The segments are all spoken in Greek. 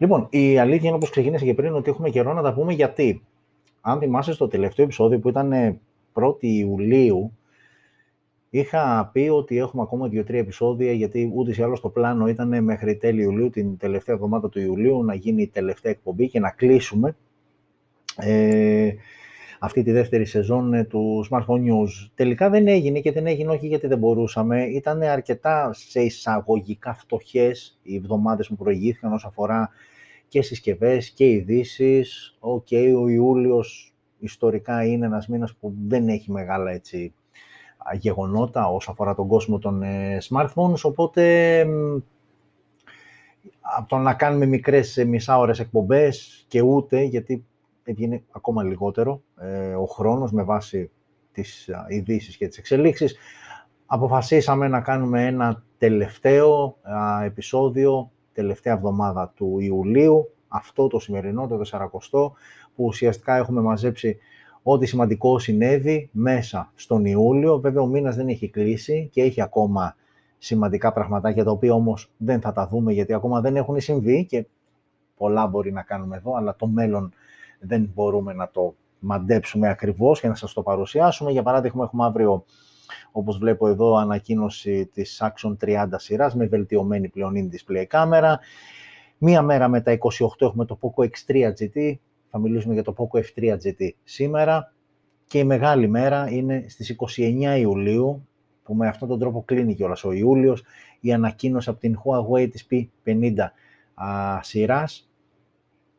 Λοιπόν, η αλήθεια είναι όπως ξεκίνησε και πριν ότι έχουμε καιρό να τα πούμε γιατί. Αν θυμάσαι στο τελευταίο επεισόδιο που ήταν 1η Ιουλίου, είχα πει ότι έχουμε ακόμα 2-3 επεισόδια γιατί ούτε ή άλλως το πλάνο ήταν μέχρι τέλη Ιουλίου, την τελευταία εβδομάδα του Ιουλίου, να γίνει η τελευταία εκπομπή και να κλείσουμε. Ε, αυτή τη δεύτερη σεζόν ε, του Smartphone News. Τελικά δεν έγινε και δεν έγινε όχι γιατί δεν μπορούσαμε. Ήταν αρκετά σε εισαγωγικά φτωχές οι εβδομάδες που προηγήθηκαν όσον αφορά και συσκευές και ειδήσεις. Okay, ο Ιούλιος ιστορικά είναι ένας μήνας που δεν έχει μεγάλα έτσι, γεγονότα όσον αφορά τον κόσμο των ε, smartphones, οπότε από το να κάνουμε μικρές μισάωρες εκπομπές και ούτε, γιατί έβγαινε ακόμα λιγότερο ε, ο χρόνος με βάση τις ειδήσεις και τις εξελίξεις. Αποφασίσαμε να κάνουμε ένα τελευταίο επεισόδιο, τελευταία εβδομάδα του Ιουλίου, αυτό το σημερινό, το 40 που ουσιαστικά έχουμε μαζέψει ό,τι σημαντικό συνέβη μέσα στον Ιούλιο. Βέβαια, ο μήνας δεν έχει κλείσει και έχει ακόμα σημαντικά πραγματάκια, τα οποία όμως δεν θα τα δούμε, γιατί ακόμα δεν έχουν συμβεί και πολλά μπορεί να κάνουμε εδώ, αλλά το μέλλον δεν μπορούμε να το μαντέψουμε ακριβώς και να σας το παρουσιάσουμε. Για παράδειγμα, έχουμε αύριο, όπως βλέπω εδώ, ανακοίνωση της Action 30 σειράς με βελτιωμένη πλέον in-display κάμερα. Μία μέρα με τα 28 έχουμε το Poco X3 GT, θα μιλήσουμε για το Poco F3 GT σήμερα. Και η μεγάλη μέρα είναι στις 29 Ιουλίου, που με αυτόν τον τρόπο κλείνει κιόλας ο Ιούλιος, η ανακοίνωση από την Huawei της P50 σειράς,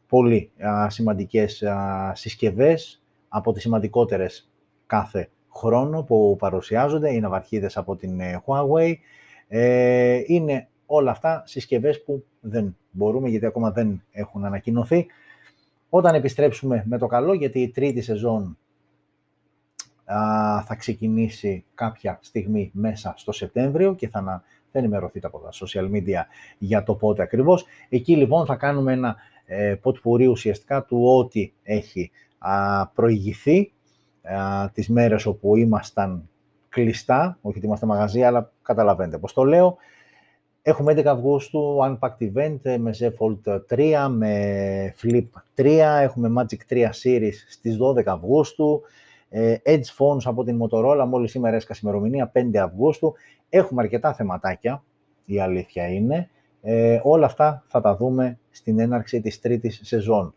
πολύ α, σημαντικές α, συσκευές, από τις σημαντικότερες κάθε χρόνο που παρουσιάζονται, οι ναυαρχίδες από την ε, Huawei. Ε, είναι όλα αυτά συσκευές που δεν μπορούμε, γιατί ακόμα δεν έχουν ανακοινωθεί. Όταν επιστρέψουμε με το καλό, γιατί η τρίτη σεζόν θα ξεκινήσει κάποια στιγμή μέσα στο Σεπτέμβριο και θα, να, θα ενημερωθείτε από τα social media για το πότε ακριβώς. Εκεί λοιπόν θα κάνουμε ένα ε, ποτπουρί ουσιαστικά του ό,τι έχει α, προηγηθεί α, τις μέρες όπου ήμασταν κλειστά, όχι ότι είμαστε μαγαζί, αλλά καταλαβαίνετε πώς το λέω. Έχουμε 11 Αυγούστου Unpacked Event με Z Fold 3, με Flip 3, έχουμε Magic 3 Series στις 12 Αυγούστου, ε, Edge Phones από την Motorola, μόλις σήμερα έσκασε ημερομηνία 5 Αυγούστου. Έχουμε αρκετά θεματάκια, η αλήθεια είναι. Ε, όλα αυτά θα τα δούμε στην έναρξη της τρίτης σεζόν.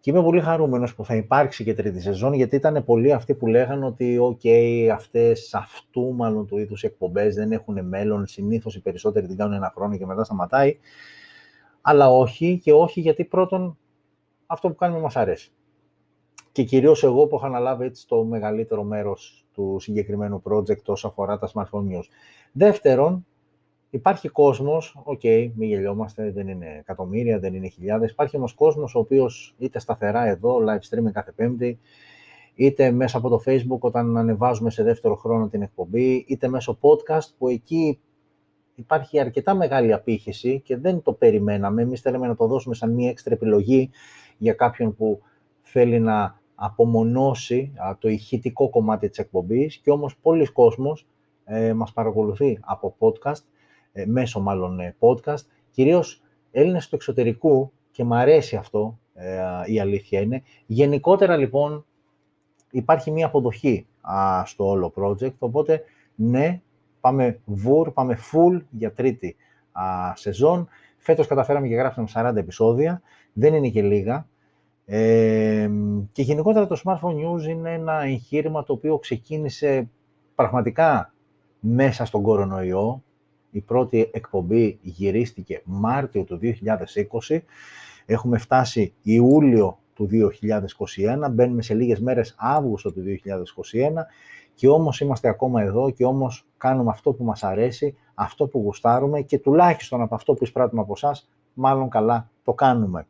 Και είμαι πολύ χαρούμενος που θα υπάρξει και τρίτη σεζόν, γιατί ήταν πολλοί αυτοί που λέγανε ότι «Okay, αυτές αυτού μάλλον του είδους εκπομπές δεν έχουν μέλλον, συνήθως οι περισσότεροι την κάνουν ένα χρόνο και μετά σταματάει». Αλλά όχι και όχι γιατί πρώτον αυτό που κάνουμε μας αρέσει. Και κυρίως εγώ που έχω αναλάβει έτσι το μεγαλύτερο μέρος του συγκεκριμένου project όσο αφορά τα smartphone news. Δεύτερον, Υπάρχει κόσμος, okay, μην γελιόμαστε, δεν είναι εκατομμύρια, δεν είναι χιλιάδες. Υπάρχει όμως κόσμος ο οποίος είτε σταθερά εδώ, live streaming κάθε Πέμπτη, είτε μέσα από το facebook όταν ανεβάζουμε σε δεύτερο χρόνο την εκπομπή, είτε μέσω podcast που εκεί υπάρχει αρκετά μεγάλη απήχηση και δεν το περιμέναμε. Εμείς θέλαμε να το δώσουμε σαν μία έξτρα επιλογή για κάποιον που θέλει να απομονώσει το ηχητικό κομμάτι της εκπομπής και όμως πολλοί κόσμος ε, μας παρακολουθεί από podcast ε, μέσω μάλλον ε, podcast, κυρίως Έλληνες του εξωτερικού και μου αρέσει αυτό, ε, η αλήθεια είναι. Γενικότερα λοιπόν υπάρχει μια αποδοχή στο όλο project, οπότε ναι, πάμε βουρ, πάμε full για τρίτη σεζόν. Φέτος καταφέραμε και γράψαμε 40 επεισόδια, δεν είναι και λίγα. και γενικότερα το Smartphone News είναι ένα εγχείρημα το οποίο ξεκίνησε πραγματικά μέσα στον κορονοϊό, η πρώτη εκπομπή γυρίστηκε Μάρτιο του 2020. Έχουμε φτάσει Ιούλιο του 2021, μπαίνουμε σε λίγες μέρες Αύγουστο του 2021 και όμως είμαστε ακόμα εδώ και όμως κάνουμε αυτό που μας αρέσει, αυτό που γουστάρουμε και τουλάχιστον από αυτό που εισπράττουμε από εσάς, μάλλον καλά το κάνουμε.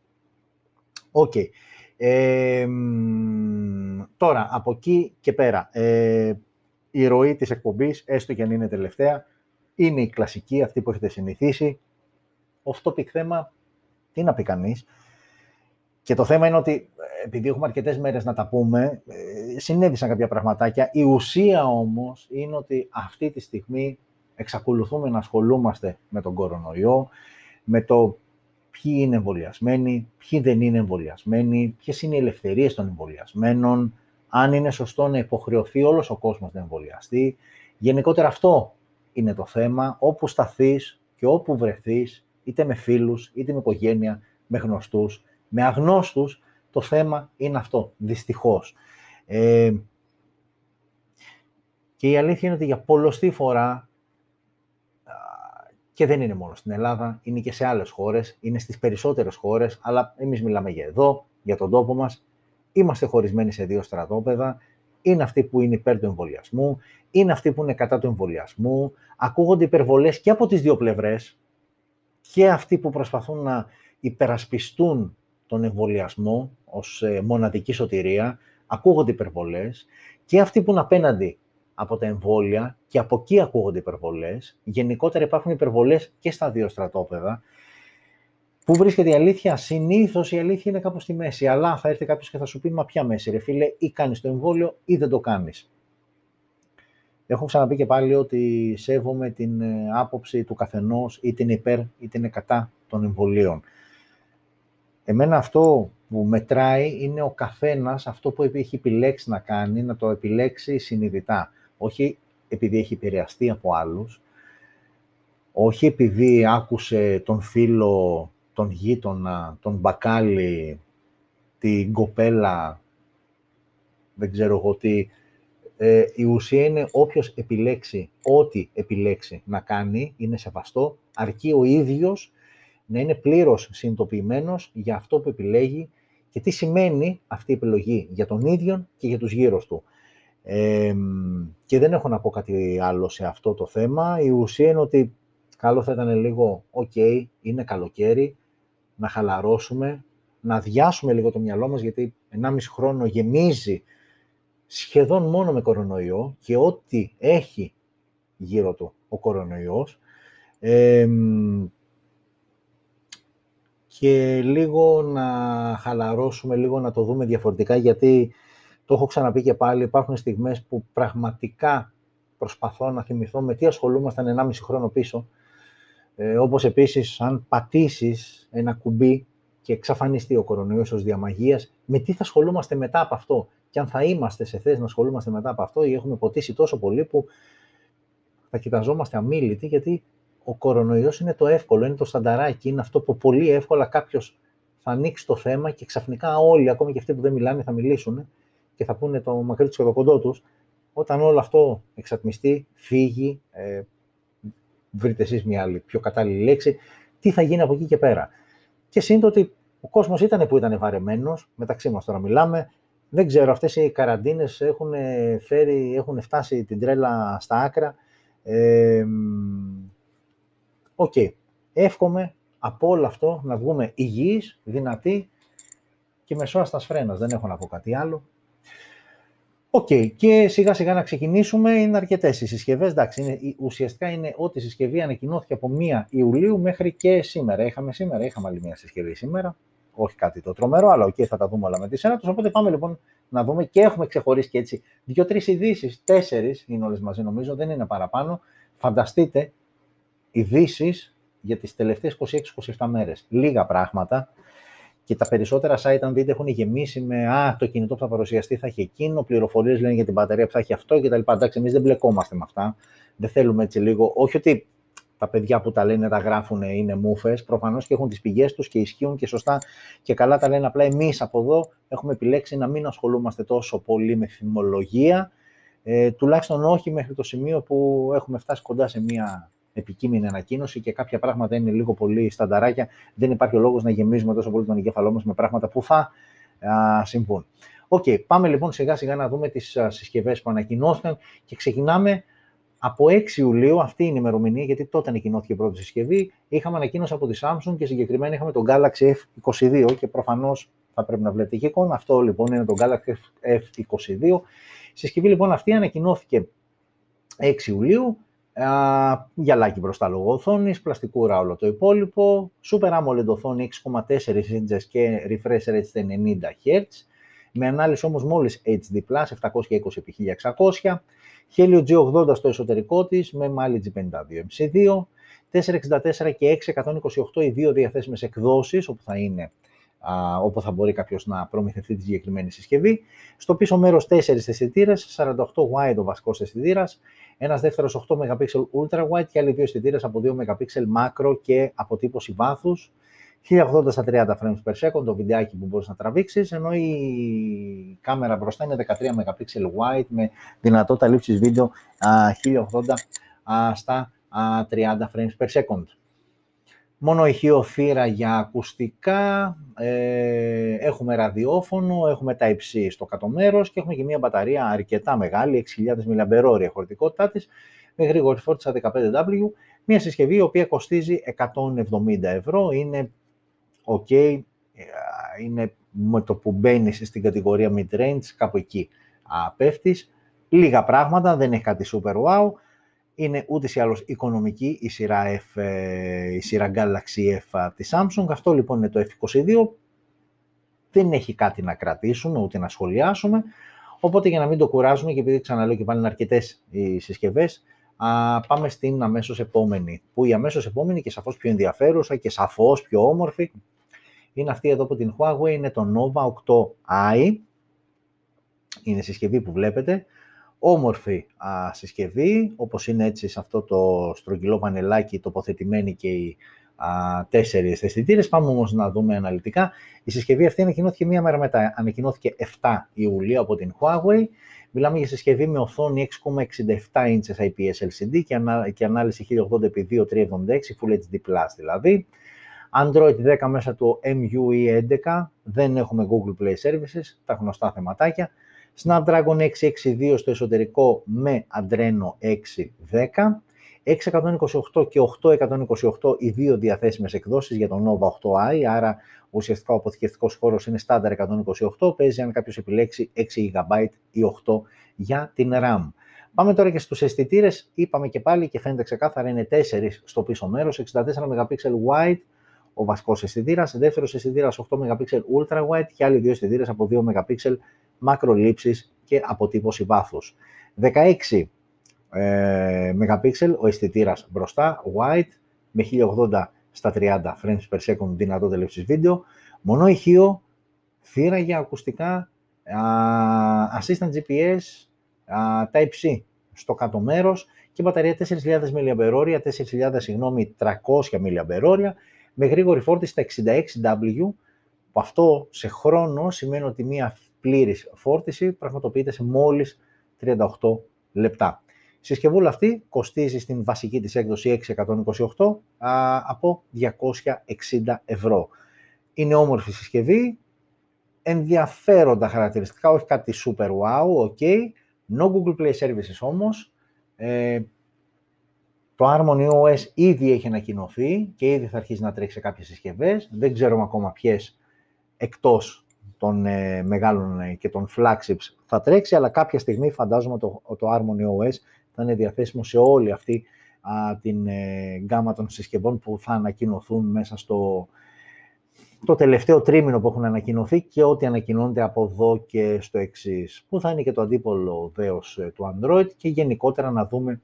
Okay. τώρα, από εκεί και πέρα, ε, η ροή της εκπομπής, έστω και αν είναι τελευταία, είναι η κλασική, αυτή που έχετε συνηθίσει. Αυτό topic θέμα, τι να πει κανείς. Και το θέμα είναι ότι, επειδή έχουμε αρκετές μέρες να τα πούμε, ε, συνέβησαν κάποια πραγματάκια. Η ουσία όμως είναι ότι αυτή τη στιγμή εξακολουθούμε να ασχολούμαστε με τον κορονοϊό, με το ποιοι είναι εμβολιασμένοι, ποιοι δεν είναι εμβολιασμένοι, ποιες είναι οι ελευθερίες των εμβολιασμένων, αν είναι σωστό να υποχρεωθεί όλος ο κόσμος να εμβολιαστεί. Γενικότερα αυτό είναι το θέμα, όπου σταθείς και όπου βρεθείς, είτε με φίλους, είτε με οικογένεια, με γνωστούς, με αγνώστους, το θέμα είναι αυτό, δυστυχώς. Ε, και η αλήθεια είναι ότι για πολλωστή φορά, και δεν είναι μόνο στην Ελλάδα, είναι και σε άλλες χώρες, είναι στις περισσότερες χώρες, αλλά εμείς μιλάμε για εδώ, για τον τόπο μας, είμαστε χωρισμένοι σε δύο στρατόπεδα, είναι αυτοί που είναι υπέρ του εμβολιασμού, είναι αυτοί που είναι κατά του εμβολιασμού, ακούγονται υπερβολές και από τις δύο πλευρές, και αυτοί που προσπαθούν να υπερασπιστούν τον εμβολιασμό ως ε, μοναδική σωτηρία, ακούγονται υπερβολές, και αυτοί που είναι απέναντι από τα εμβόλια και από εκεί ακούγονται υπερβολές. Γενικότερα υπάρχουν υπερβολές και στα δύο στρατόπεδα. Πού βρίσκεται η αλήθεια, συνήθως η αλήθεια είναι κάπου στη μέση. Αλλά θα έρθει κάποιος και θα σου πει: Μα ποια μέση, ρε φίλε, ή κάνεις το εμβόλιο ή δεν το κάνεις. Έχω ξαναπεί και πάλι ότι σέβομαι την ε, άποψη του καθενός, είτε είναι υπέρ είτε είναι κατά των εμβολίων. Εμένα αυτό που μετράει είναι ο καθένας αυτό που έχει επιλέξει να κάνει, να το επιλέξει συνειδητά. Όχι επειδή έχει επηρεαστεί από άλλους, όχι επειδή άκουσε τον φίλο, τον γείτονα, τον μπακάλι, την κοπέλα, δεν ξέρω εγώ τι. Ε, η ουσία είναι όποιος επιλέξει, ό,τι επιλέξει να κάνει, είναι σεβαστό, αρκεί ο ίδιος να είναι πλήρως συνειδητοποιημένος για αυτό που επιλέγει και τι σημαίνει αυτή η επιλογή για τον ίδιο και για τους γύρω του. και δεν έχω να πω κάτι άλλο σε αυτό το θέμα. Η ουσία είναι ότι καλό θα ήταν λίγο, ok, είναι καλοκαίρι, να χαλαρώσουμε, να αδειάσουμε λίγο το μυαλό μας, γιατί 1,5 χρόνο γεμίζει σχεδόν μόνο με κορονοϊό και ό,τι έχει γύρω του ο κορονοϊός. Ε, και λίγο να χαλαρώσουμε, λίγο να το δούμε διαφορετικά, γιατί το έχω ξαναπεί και πάλι, υπάρχουν στιγμές που πραγματικά προσπαθώ να θυμηθώ με τι ασχολούμασταν 1,5 χρόνο πίσω, ε, όπως επίσης αν πατήσεις ένα κουμπί και εξαφανιστεί ο κορονοϊός ως διαμαγείας, με τι θα ασχολούμαστε μετά από αυτό; Και αν θα είμαστε σε θέση να ασχολούμαστε μετά από αυτό ή έχουμε ποτίσει τόσο πολύ που θα κοιταζόμαστε αμήλυτοι γιατί ο κορονοϊός είναι το εύκολο, είναι το στανταράκι, είναι αυτό που πολύ εύκολα κάποιος θα ανοίξει το θέμα και ξαφνικά όλοι, ακόμη και αυτοί που δεν μιλάνε, θα μιλήσουν και θα πούνε το μακρύ του και το κοντό τους. Όταν όλο αυτό εξατμιστεί, φύγει, ε, βρείτε εσείς μια άλλη πιο κατάλληλη λέξη, τι θα γίνει από εκεί και πέρα. Και συν το ότι ο κόσμος ήταν που ήταν βαρεμένος, μεταξύ μας τώρα μιλάμε, δεν ξέρω, αυτές οι καραντίνες έχουν, φέρει, έχουν φτάσει την τρέλα στα άκρα. Ε, Okay. Εύχομαι από όλο αυτό να βγούμε υγιείς, δυνατοί και με σώας τας φρένας. Δεν έχω να πω κάτι άλλο. Okay. Και σιγά σιγά να ξεκινήσουμε. Είναι αρκετές οι συσκευές. Εντάξει, είναι, ουσιαστικά είναι ό,τι συσκευή ανακοινώθηκε από 1 Ιουλίου μέχρι και σήμερα. Είχαμε σήμερα, είχαμε άλλη μια συσκευή σήμερα. Όχι κάτι το τρομερό, αλλά okay, θα τα δούμε όλα με τη σειρά τους. Οπότε πάμε λοιπόν να δούμε και έχουμε ξεχωρίσει και έτσι δύο-τρεις ειδήσεις, τέσσερις είναι όλες μαζί νομίζω, δεν είναι παραπάνω. Φανταστείτε ειδήσεις για τις τελευταίες 26-27 μέρες. Λίγα πράγματα και τα περισσότερα site, αν δείτε, έχουν γεμίσει με «Α, το κινητό που θα παρουσιαστεί θα έχει εκείνο», πληροφορίες λένε για την μπαταρία που θα έχει αυτό κτλ. Εντάξει, εμείς δεν μπλεκόμαστε με αυτά. Δεν θέλουμε έτσι λίγο, όχι ότι τα παιδιά που τα λένε, τα γράφουν, είναι μούφες. Προφανώς και έχουν τις πηγές τους και ισχύουν και σωστά και καλά τα λένε. Απλά εμείς από εδώ έχουμε επιλέξει να μην ασχολούμαστε τόσο πολύ με φημολογία, ε, τουλάχιστον όχι μέχρι το σημείο που έχουμε φτάσει κοντά σε μια επικείμενη ανακοίνωση και κάποια πράγματα είναι λίγο πολύ στανταράκια. Δεν υπάρχει ο λόγος να γεμίζουμε τόσο πολύ τον εγκέφαλό μας με πράγματα που θα α, συμβούν. Okay, πάμε λοιπόν σιγά σιγά να δούμε τις συσκευές που ανακοινώθηκαν και ξεκινάμε από 6 Ιουλίου, αυτή είναι η ημερομηνία, γιατί τότε ανακοινώθηκε η πρώτη συσκευή. Είχαμε ανακοίνωση από τη Samsung και συγκεκριμένα είχαμε τον Galaxy F22 και προφανώς θα πρέπει να βλέπετε και εικόνα. Αυτό λοιπόν είναι το Galaxy F22. Η συσκευή λοιπόν αυτή ανακοινώθηκε 6 Ιουλίου γυαλάκι μπροστά λόγω οθόνης, πλαστικούρα όλο το υπόλοιπο, Super AMOLED οθόνη 6,4 inches και refresh rate 90 Hz, με ανάλυση όμως μόλις HD+, 720x1600, Helio G80 στο εσωτερικό της με Mali G52 MC2, 464 και 628 οι δύο διαθέσιμες εκδόσεις, όπου θα είναι όπου θα μπορεί κάποιος να προμηθευτεί τη συγκεκριμένη συσκευή. Στο πίσω μέρος 4 αισθητήρες, 48 wide ο βασικός αισθητήρας, ένας δεύτερος 8 MP ultra wide και άλλοι δύο αισθητήρες από 2 MP macro και αποτύπωση βάθους. 1080 στα 30 frames per second το βιντεάκι που μπορείς να τραβήξεις, ενώ η κάμερα μπροστά είναι 13 MP wide με δυνατότητα λήψης βίντεο 1080 στα 30 frames per second. Μόνο ηχείο θύρα για ακουστικά, ε, έχουμε ραδιόφωνο, έχουμε τα υψί στο κάτω μέρος και έχουμε και μια μπαταρία αρκετά μεγάλη, 6.000 mAh χωρητικότητά της, με γρήγορη φόρτισα 15W, μια συσκευή η οποία κοστίζει 170 ευρώ, είναι ok, ε, είναι με το που μπαίνεις στην κατηγορία mid-range, κάπου εκεί πέφτεις. Λίγα πράγματα, δεν έχει κάτι super wow, είναι ούτε ή άλλως οικονομική η σειρά, F, ε, η σειρά Galaxy F της Samsung. Αυτό λοιπόν είναι το F22. Δεν έχει κάτι να κρατήσουμε, ούτε να σχολιάσουμε. Οπότε για να μην το κουράζουμε και επειδή ξαναλέω και πάλι είναι αρκετές οι συσκευές, α, πάμε στην αμέσως επόμενη. Που η αμέσως επόμενη και σαφώς πιο ενδιαφέρουσα και σαφώς πιο όμορφη είναι αυτή εδώ από την Huawei, είναι το Nova 8i. Είναι η συσκευή που βλέπετε όμορφη α, συσκευή, όπως είναι έτσι σε αυτό το στρογγυλό πανελάκι τοποθετημένη και οι α, τέσσερις αισθητήρες. Πάμε όμως να δούμε αναλυτικά. Η συσκευή αυτή ανακοινώθηκε μία μέρα μετά. Ανακοινώθηκε 7 Ιουλίου από την Huawei. Μιλάμε για συσκευή με οθόνη 6,67 inches IPS LCD και, ανά, και ανάλυση 1080x2376 Full HD+, δηλαδή. Android 10 μέσα του MUI 11, δεν έχουμε Google Play Services, τα γνωστά θεματάκια. Snapdragon 662 στο εσωτερικό με Adreno 610, 628 και 828 οι δύο διαθέσιμες εκδόσεις για τον Nova 8i, άρα ουσιαστικά ο αποθηκευτικός χώρος είναι στάνταρ 128, παίζει αν κάποιος επιλέξει 6 GB ή 8 για την RAM. Πάμε τώρα και στους αισθητήρες. είπαμε και πάλι και φαίνεται ξεκάθαρα είναι 4 στο πίσω μέρος, 64 MP wide, ο βασικός αισθητήρας, δεύτερος αισθητήρας 8 MP ultra wide και άλλοι δύο αισθητήρες από 2 MP μακρολήψεις και αποτύπωση βάθους. 16 ε, MP ο αισθητήρας μπροστά, wide, με 1080 στα 30 frames per second δυνατότητα λήψης βίντεο, μονό ηχείο, θύρα για ακουστικά, assistant GPS, Type-C στο κάτω μέρος και μπαταρία 4.000 mAh, 4.000 συγγνώμη, 300 mAh, με γρήγορη φόρτιση στα 66W, που αυτό σε χρόνο σημαίνει ότι μία πλήρης φόρτιση πραγματοποιείται σε μόλις 38 λεπτά. Η συσκευούλα αυτή κοστίζει στην βασική της έκδοση 628 από 260 ευρώ. Είναι όμορφη συσκευή, ενδιαφέροντα χαρακτηριστικά, όχι κάτι super wow, ok. No Google Play Services όμως. Ε, το Harmony OS ήδη έχει ανακοινωθεί και ήδη θα αρχίσει να τρέξει σε κάποιες συσκευές. Δεν ξέρουμε ακόμα ποιες εκτός των ε, μεγάλων ε, και των flagships θα τρέξει, αλλά κάποια στιγμή φαντάζομαι το, το Harmony OS θα είναι διαθέσιμο σε όλη αυτή α, την ε, γκάμα των συσκευών που θα ανακοινωθούν μέσα στο το τελευταίο τρίμηνο που έχουν ανακοινωθεί και ό,τι ανακοινώνεται από εδώ και στο εξής, που θα είναι και το αντίπολο δέος ε, του Android και γενικότερα να δούμε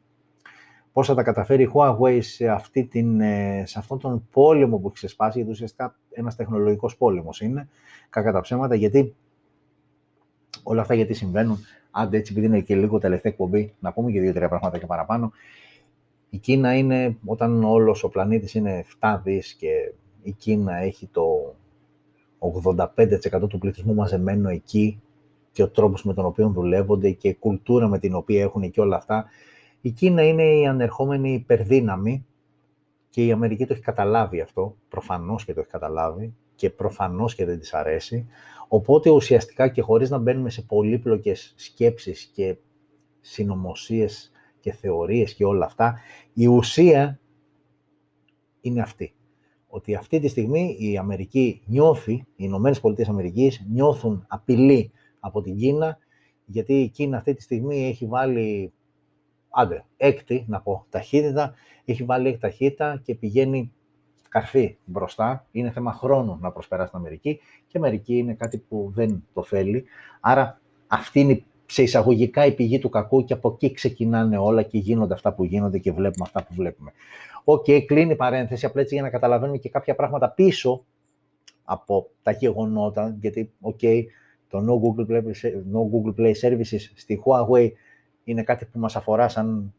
πώς θα τα καταφέρει η Huawei σε, αυτή την, σε αυτόν τον πόλεμο που έχει ξεσπάσει, γιατί ουσιαστικά ένας τεχνολογικός πόλεμος είναι, κακά τα ψέματα, γιατί όλα αυτά γιατί συμβαίνουν. Άντε έτσι, επειδή είναι και λίγο τελευταία εκπομπή, να πούμε και δύο-τρία πράγματα και παραπάνω. Η Κίνα είναι, όταν όλος ο πλανήτης είναι 7 δις και η Κίνα έχει το 85% του πληθυσμού μαζεμένο εκεί και ο τρόπος με τον οποίο δουλεύονται και η κουλτούρα με την οποία έχουν και όλα αυτά, η Κίνα είναι η ανερχόμενη υπερδύναμη και η Αμερική το έχει καταλάβει αυτό, προφανώς και το έχει καταλάβει και προφανώς και δεν της αρέσει. Οπότε ουσιαστικά και χωρίς να μπαίνουμε σε πολύπλοκες σκέψεις και συνωμοσίες και θεωρίες και όλα αυτά, η ουσία είναι αυτή. Ότι αυτή τη στιγμή η Αμερική νιώθει, οι Ηνωμένες Πολιτείες Αμερικής νιώθουν απειλή από την Κίνα, γιατί η Κίνα αυτή τη στιγμή έχει βάλει, άντε, έκτη, να πω, ταχύτητα, έχει βάλει έκτη ταχύτητα και πηγαίνει καρφί μπροστά. Είναι θέμα χρόνου να προσπεράσει την Αμερική και η Αμερική είναι κάτι που δεν το θέλει. Άρα αυτή είναι σε εισαγωγικά η πηγή του κακού και από εκεί ξεκινάνε όλα και γίνονται αυτά που γίνονται και βλέπουμε αυτά που βλέπουμε. OK, okay, κλείνει η παρένθεση, απλά έτσι για να καταλαβαίνουμε και κάποια πράγματα πίσω από τα γεγονότα, γιατί, OK, okay, το no Google, Play, no Google Play Services στη Huawei είναι κάτι που μας αφορά σαν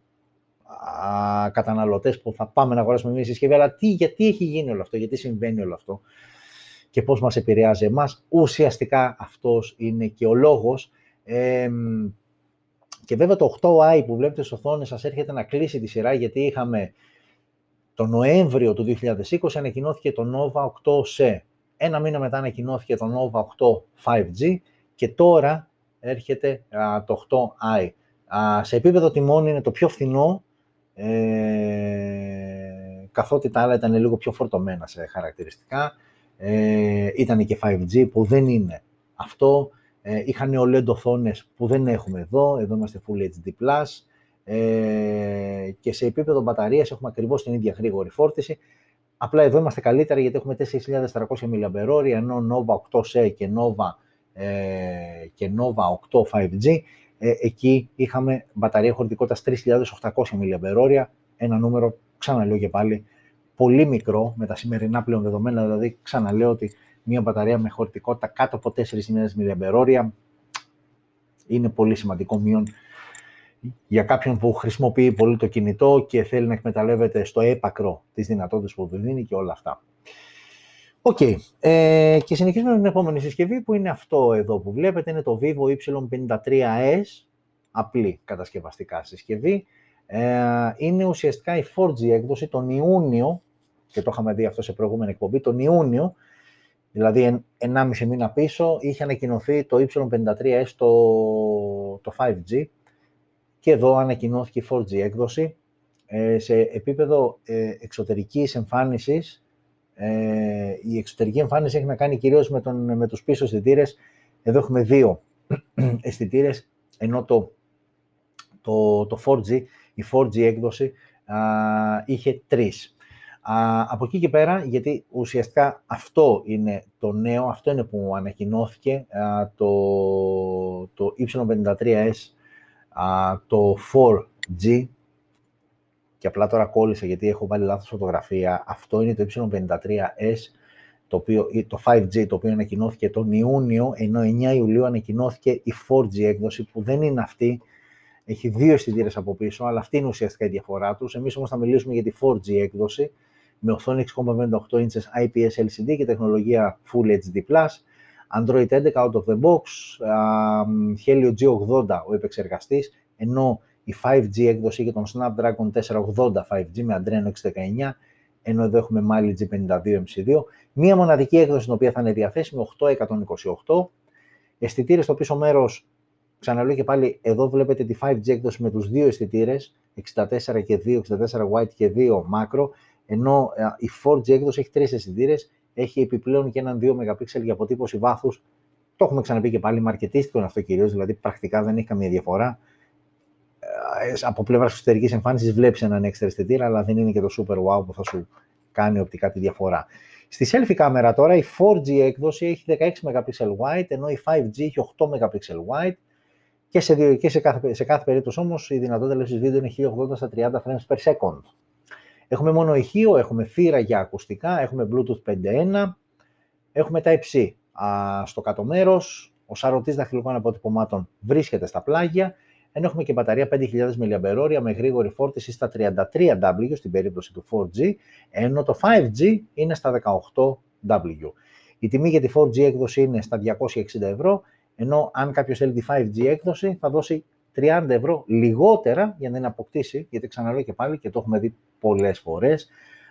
α, καταναλωτές που θα πάμε να αγοράσουμε μια συσκευή, αλλά τι, γιατί έχει γίνει όλο αυτό, γιατί συμβαίνει όλο αυτό και πώς μας επηρεάζει εμάς. Ουσιαστικά αυτός είναι και ο λόγος. Ε, και βέβαια το 8i που βλέπετε στις οθόνες σας έρχεται να κλείσει τη σειρά, γιατί είχαμε το Νοέμβριο του 2020 ανακοινώθηκε το Nova 8C. Ένα μήνα μετά ανακοινώθηκε το Nova 8 5G και τώρα έρχεται το 8i. Σε επίπεδο τιμών είναι το πιο φθηνό, ε, καθότι τα άλλα ήταν λίγο πιο φορτωμένα σε χαρακτηριστικά. Ε, ήταν και 5G που δεν είναι αυτό. Ε, είχαν OLED οθόνες που δεν έχουμε εδώ. Εδώ είμαστε Full HD+. Ε, και σε επίπεδο μπαταρίας έχουμε ακριβώς την ίδια γρήγορη φόρτιση. Απλά εδώ είμαστε καλύτερα γιατί έχουμε 4.400 mAh, ενώ Nova 8C και Nova, ε, και Nova 8 5G, ε, εκεί είχαμε μπαταρία χωρητικότητας 3.800 mAh, ένα νούμερο, ξαναλέω και πάλι, πολύ μικρό με τα σημερινά πλέον δεδομένα, δηλαδή ξαναλέω ότι μια μπαταρία με χωρητικότητα κάτω από 4.000 mAh είναι πολύ σημαντικό μείον για κάποιον που χρησιμοποιεί πολύ το κινητό και θέλει να εκμεταλλεύεται στο έπακρο τις δυνατότητες που του δίνει και όλα αυτά. OK. Okay. Ε, και συνεχίζουμε με την επόμενη συσκευή που είναι αυτό εδώ που βλέπετε. Είναι το Vivo Y53s, απλή κατασκευαστικά συσκευή. Ε, είναι ουσιαστικά η 4G έκδοση τον Ιούνιο, και το είχαμε δει αυτό σε προηγούμενη εκπομπή, τον Ιούνιο, δηλαδή 1,5 μήνα πίσω, είχε ανακοινωθεί το Y53s το, το 5G, και εδώ ανακοινώθηκε η 4G έκδοση ε, σε επίπεδο ε, εξωτερικής εμφάνισης. Ε, η εξωτερική εμφάνιση έχει να κάνει κυρίως με, τον, με τους πίσω αισθητήρες. Εδώ έχουμε δύο αισθητήρες, ενώ το, το, το 4G, η 4G έκδοση α, είχε τρεις. Α, από εκεί και πέρα, γιατί ουσιαστικά αυτό είναι το νέο, αυτό είναι που ανακοινώθηκε, α, το, το Y53S το 4G και απλά τώρα κόλλησα γιατί έχω βάλει λάθος φωτογραφία. Αυτό είναι το Y53S, το, οποίο, το 5G, το οποίο ανακοινώθηκε τον Ιούνιο, ενώ 9 Ιουλίου ανακοινώθηκε η 4G έκδοση, που δεν είναι αυτή. Έχει δύο αισθητήρε από πίσω, αλλά αυτή είναι ουσιαστικά η διαφορά τους. Εμείς όμως θα μιλήσουμε για τη 4G έκδοση, με οθόνη 6,58 inches IPS LCD και τεχνολογία Full HD+, Android 11 out of the box, Helio G80 ο επεξεργαστής, ενώ η 5G έκδοση είχε τον Snapdragon 480 5G με Adreno 619, ενώ εδώ έχουμε Mali G52 MC2. Μία μοναδική έκδοση την οποία θα είναι διαθέσιμη 8128. Αισθητήρες στο πίσω μέρος, ξαναλέω και πάλι, εδώ βλέπετε τη 5G έκδοση με τους δύο αισθητήρες, 64 και 2, 64 white και 2 macro, ενώ η 4G έκδοση έχει τρεις αισθητήρες, έχει επιπλέον και έναν 2 MP για αποτύπωση βάθους. Το έχουμε ξαναπεί και πάλι, μαρκετίστικο είναι αυτό κυρίως, δηλαδή πρακτικά δεν έχει καμία διαφορά. Ε, από πλευράς εξωτερικής εμφάνισης βλέπεις έναν έξτρα αισθητήρα, αλλά δεν είναι και το super wow που θα σου κάνει οπτικά τη διαφορά. Στη selfie κάμερα τώρα η 4G έκδοση έχει 16 MP wide, ενώ η 5G έχει 8 MP wide και σε, δύο, και σε, κάθε, σε κάθε περίπτωση όμως η δυνατότητα λήψης βίντεο είναι 1080 στα 30 frames per second. Έχουμε μόνο ηχείο, έχουμε θύρα για ακουστικά, έχουμε Bluetooth 5.1, έχουμε Type-C. στο κάτω μέρος, ο σαρωτής δαχτυλικών αποτυπωμάτων βρίσκεται στα πλάγια, ενώ έχουμε και μπαταρία 5.000 mAh με γρήγορη φόρτιση στα 33W στην περίπτωση του 4G, ενώ το 5G είναι στα 18W. Η τιμή για τη 4G έκδοση είναι στα 260 ευρώ, ενώ αν κάποιος θέλει τη 5G έκδοση θα δώσει 30 ευρώ λιγότερα για να την αποκτήσει, γιατί ξαναλέω και πάλι και το έχουμε δει πολλές φορές,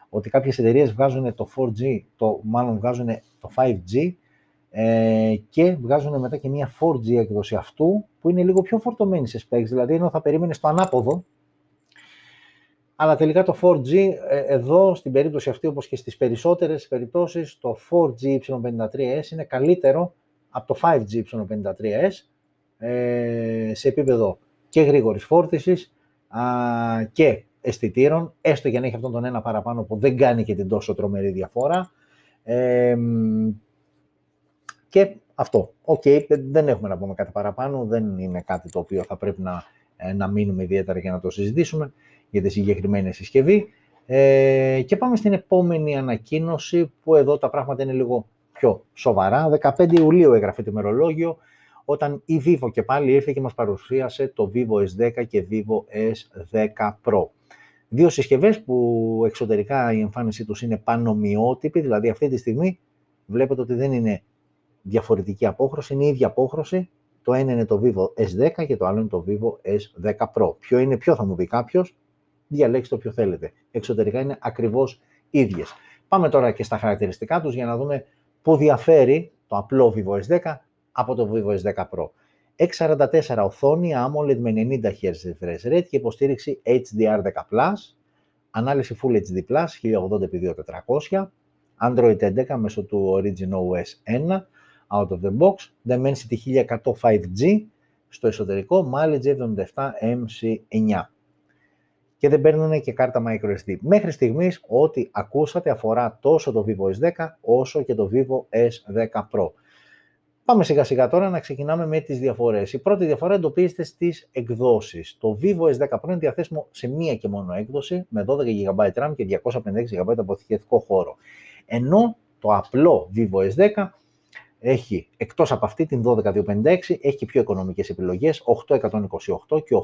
ότι κάποιες εταιρείες βγάζουν το 4G, το, μάλλον βγάζουν το 5G ε, και βγάζουν μετά και μια 4G έκδοση αυτού που είναι λίγο πιο φορτωμένη σε specs, δηλαδή ενώ θα περίμενε στο ανάποδο, αλλά τελικά το 4G ε, εδώ στην περίπτωση αυτή όπως και στις περισσότερες περιπτώσεις το 4G Y53S είναι καλύτερο από το 5G Y53S ε, σε επίπεδο και γρήγορης φόρτισης α, και αισθητήρων, έστω για να έχει αυτόν τον ένα παραπάνω που δεν κάνει και την τόσο τρομερή διαφορά. Ε, και αυτό. OK, okay, δεν έχουμε να πούμε κάτι παραπάνω, δεν είναι κάτι το οποίο θα πρέπει να, ε, να μείνουμε ιδιαίτερα για να το συζητήσουμε για τη συγκεκριμένη συσκευή. Ε, και πάμε στην επόμενη ανακοίνωση που εδώ τα πράγματα είναι λίγο πιο σοβαρά. 15 Ιουλίου έγραφε το ημερολόγιο όταν η Vivo και πάλι ήρθε και μας παρουσίασε το Vivo S10 και Vivo S10 Pro. Δύο συσκευές που εξωτερικά η εμφάνισή τους είναι πανομοιότυπη, δηλαδή αυτή τη στιγμή βλέπετε ότι δεν είναι διαφορετική απόχρωση, είναι η ίδια απόχρωση. Το ένα είναι το Vivo S10 και το άλλο είναι το Vivo S10 Pro. Ποιο είναι ποιο θα μου πει κάποιος, διαλέξτε το ποιο θέλετε. Εξωτερικά είναι ακριβώς ίδιες. Πάμε τώρα και στα χαρακτηριστικά τους για να δούμε πού διαφέρει το απλό Vivo S10 από το Vivo S10 Pro. 644 οθόνη AMOLED με 90 Hz refresh rate και υποστήριξη HDR10+, ανάλυση Full HD+, 1080x2400, Android 11 μέσω του Origin OS 1, out of the box, Dimensity 1100 5G στο εσωτερικό, Mileage 77 MC9 και δεν παίρνουν και κάρτα microSD. Μέχρι στιγμής ό,τι ακούσατε αφορά τόσο το Vivo S10 όσο και το Vivo S10 Pro. Πάμε σιγά σιγά τώρα να ξεκινάμε με τις διαφορές. Η πρώτη διαφορά εντοπίζεται στις εκδόσεις. Το Vivo S10 Pro είναι διαθέσιμο σε μία και μόνο έκδοση με 12 GB RAM και 256 GB αποθηκευτικό χώρο. Ενώ το απλό Vivo S10 έχει εκτός από αυτή την 12256 έχει και πιο οικονομικές επιλογές 8128 και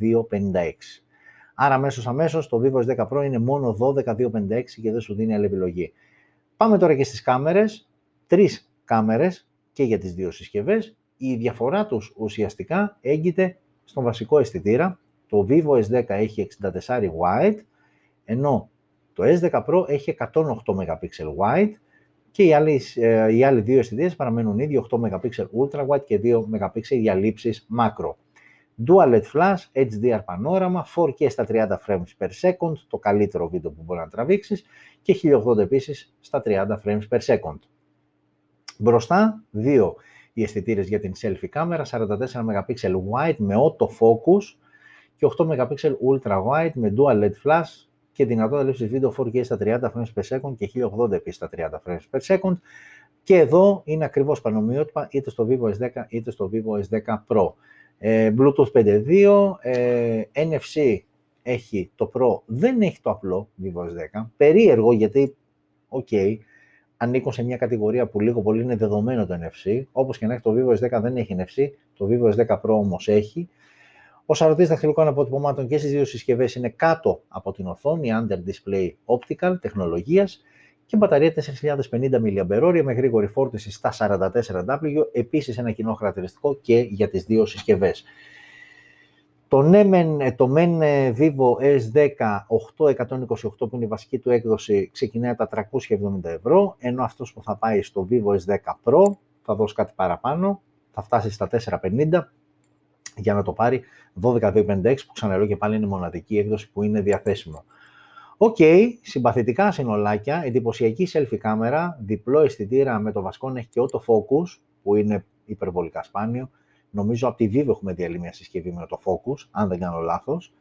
8256. Άρα αμέσως αμέσως το Vivo S10 Pro είναι μόνο 12256 και δεν σου δίνει άλλη επιλογή. Πάμε τώρα και στις κάμερες. Τρεις κάμερες και για τις δύο συσκευές. Η διαφορά τους ουσιαστικά έγκυται στον βασικό αισθητήρα. Το Vivo S10 έχει 64 wide, ενώ το S10 Pro έχει 108 MP wide και οι άλλοι, ε, οι άλλοι δύο αισθητήρες παραμένουν ήδη 8 MP ultra wide και 2 MP για λήψεις macro. Dual LED Flash, HDR πανόραμα, 4K στα 30 frames per second, το καλύτερο βίντεο που μπορεί να τραβήξεις και 1080 επίσης στα 30 frames per second. Μπροστά, δύο οι αισθητήρες για την selfie κάμερα, 44 MP wide με auto focus και 8 MP ultra wide με dual LED flash και δυνατότητα λήψης βίντεο 4K στα 30 frames per second και 1080 επίσης στα 30 frames per second. Και εδώ είναι ακριβώς πανομοιότυπα είτε στο Vivo S10 είτε στο Vivo S10 Pro. Ε, Bluetooth 5.2, ε, NFC έχει το Pro, δεν έχει το απλό Vivo S10. Περίεργο γιατί, OK, okay, ανήκουν σε μια κατηγορία που λίγο πολύ είναι δεδομένο το NFC. Όπως και να έχει το Vivo S10 δεν έχει NFC, το Vivo S10 Pro όμως έχει. Ο σαρωτής δαχτυλικών αποτυπωμάτων και στις δύο συσκευές είναι κάτω από την οθόνη, under display optical τεχνολογίας και μπαταρία 4050 mAh με γρήγορη φόρτιση στα 44W, επίσης ένα κοινό χαρακτηριστικό και για τις δύο συσκευές. Το, ναι, το μεν ε, Vivo S10 8128 που είναι η βασική του έκδοση ξεκινάει τα 370 ευρώ, ενώ αυτός που θα πάει στο Vivo S10 Pro θα δώσει κάτι παραπάνω, θα φτάσει στα 450 για να το πάρει 12256 που ξαναλέω και πάλι είναι η μοναδική έκδοση που είναι διαθέσιμο. OK, okay, συμπαθητικά συνολάκια, εντυπωσιακή selfie κάμερα, διπλό αισθητήρα με το βασικό να έχει και autofocus, που είναι υπερβολικά σπάνιο. Νομίζω από τη Vivo έχουμε δει μια συσκευή με το focus, αν δεν κάνω λάθος.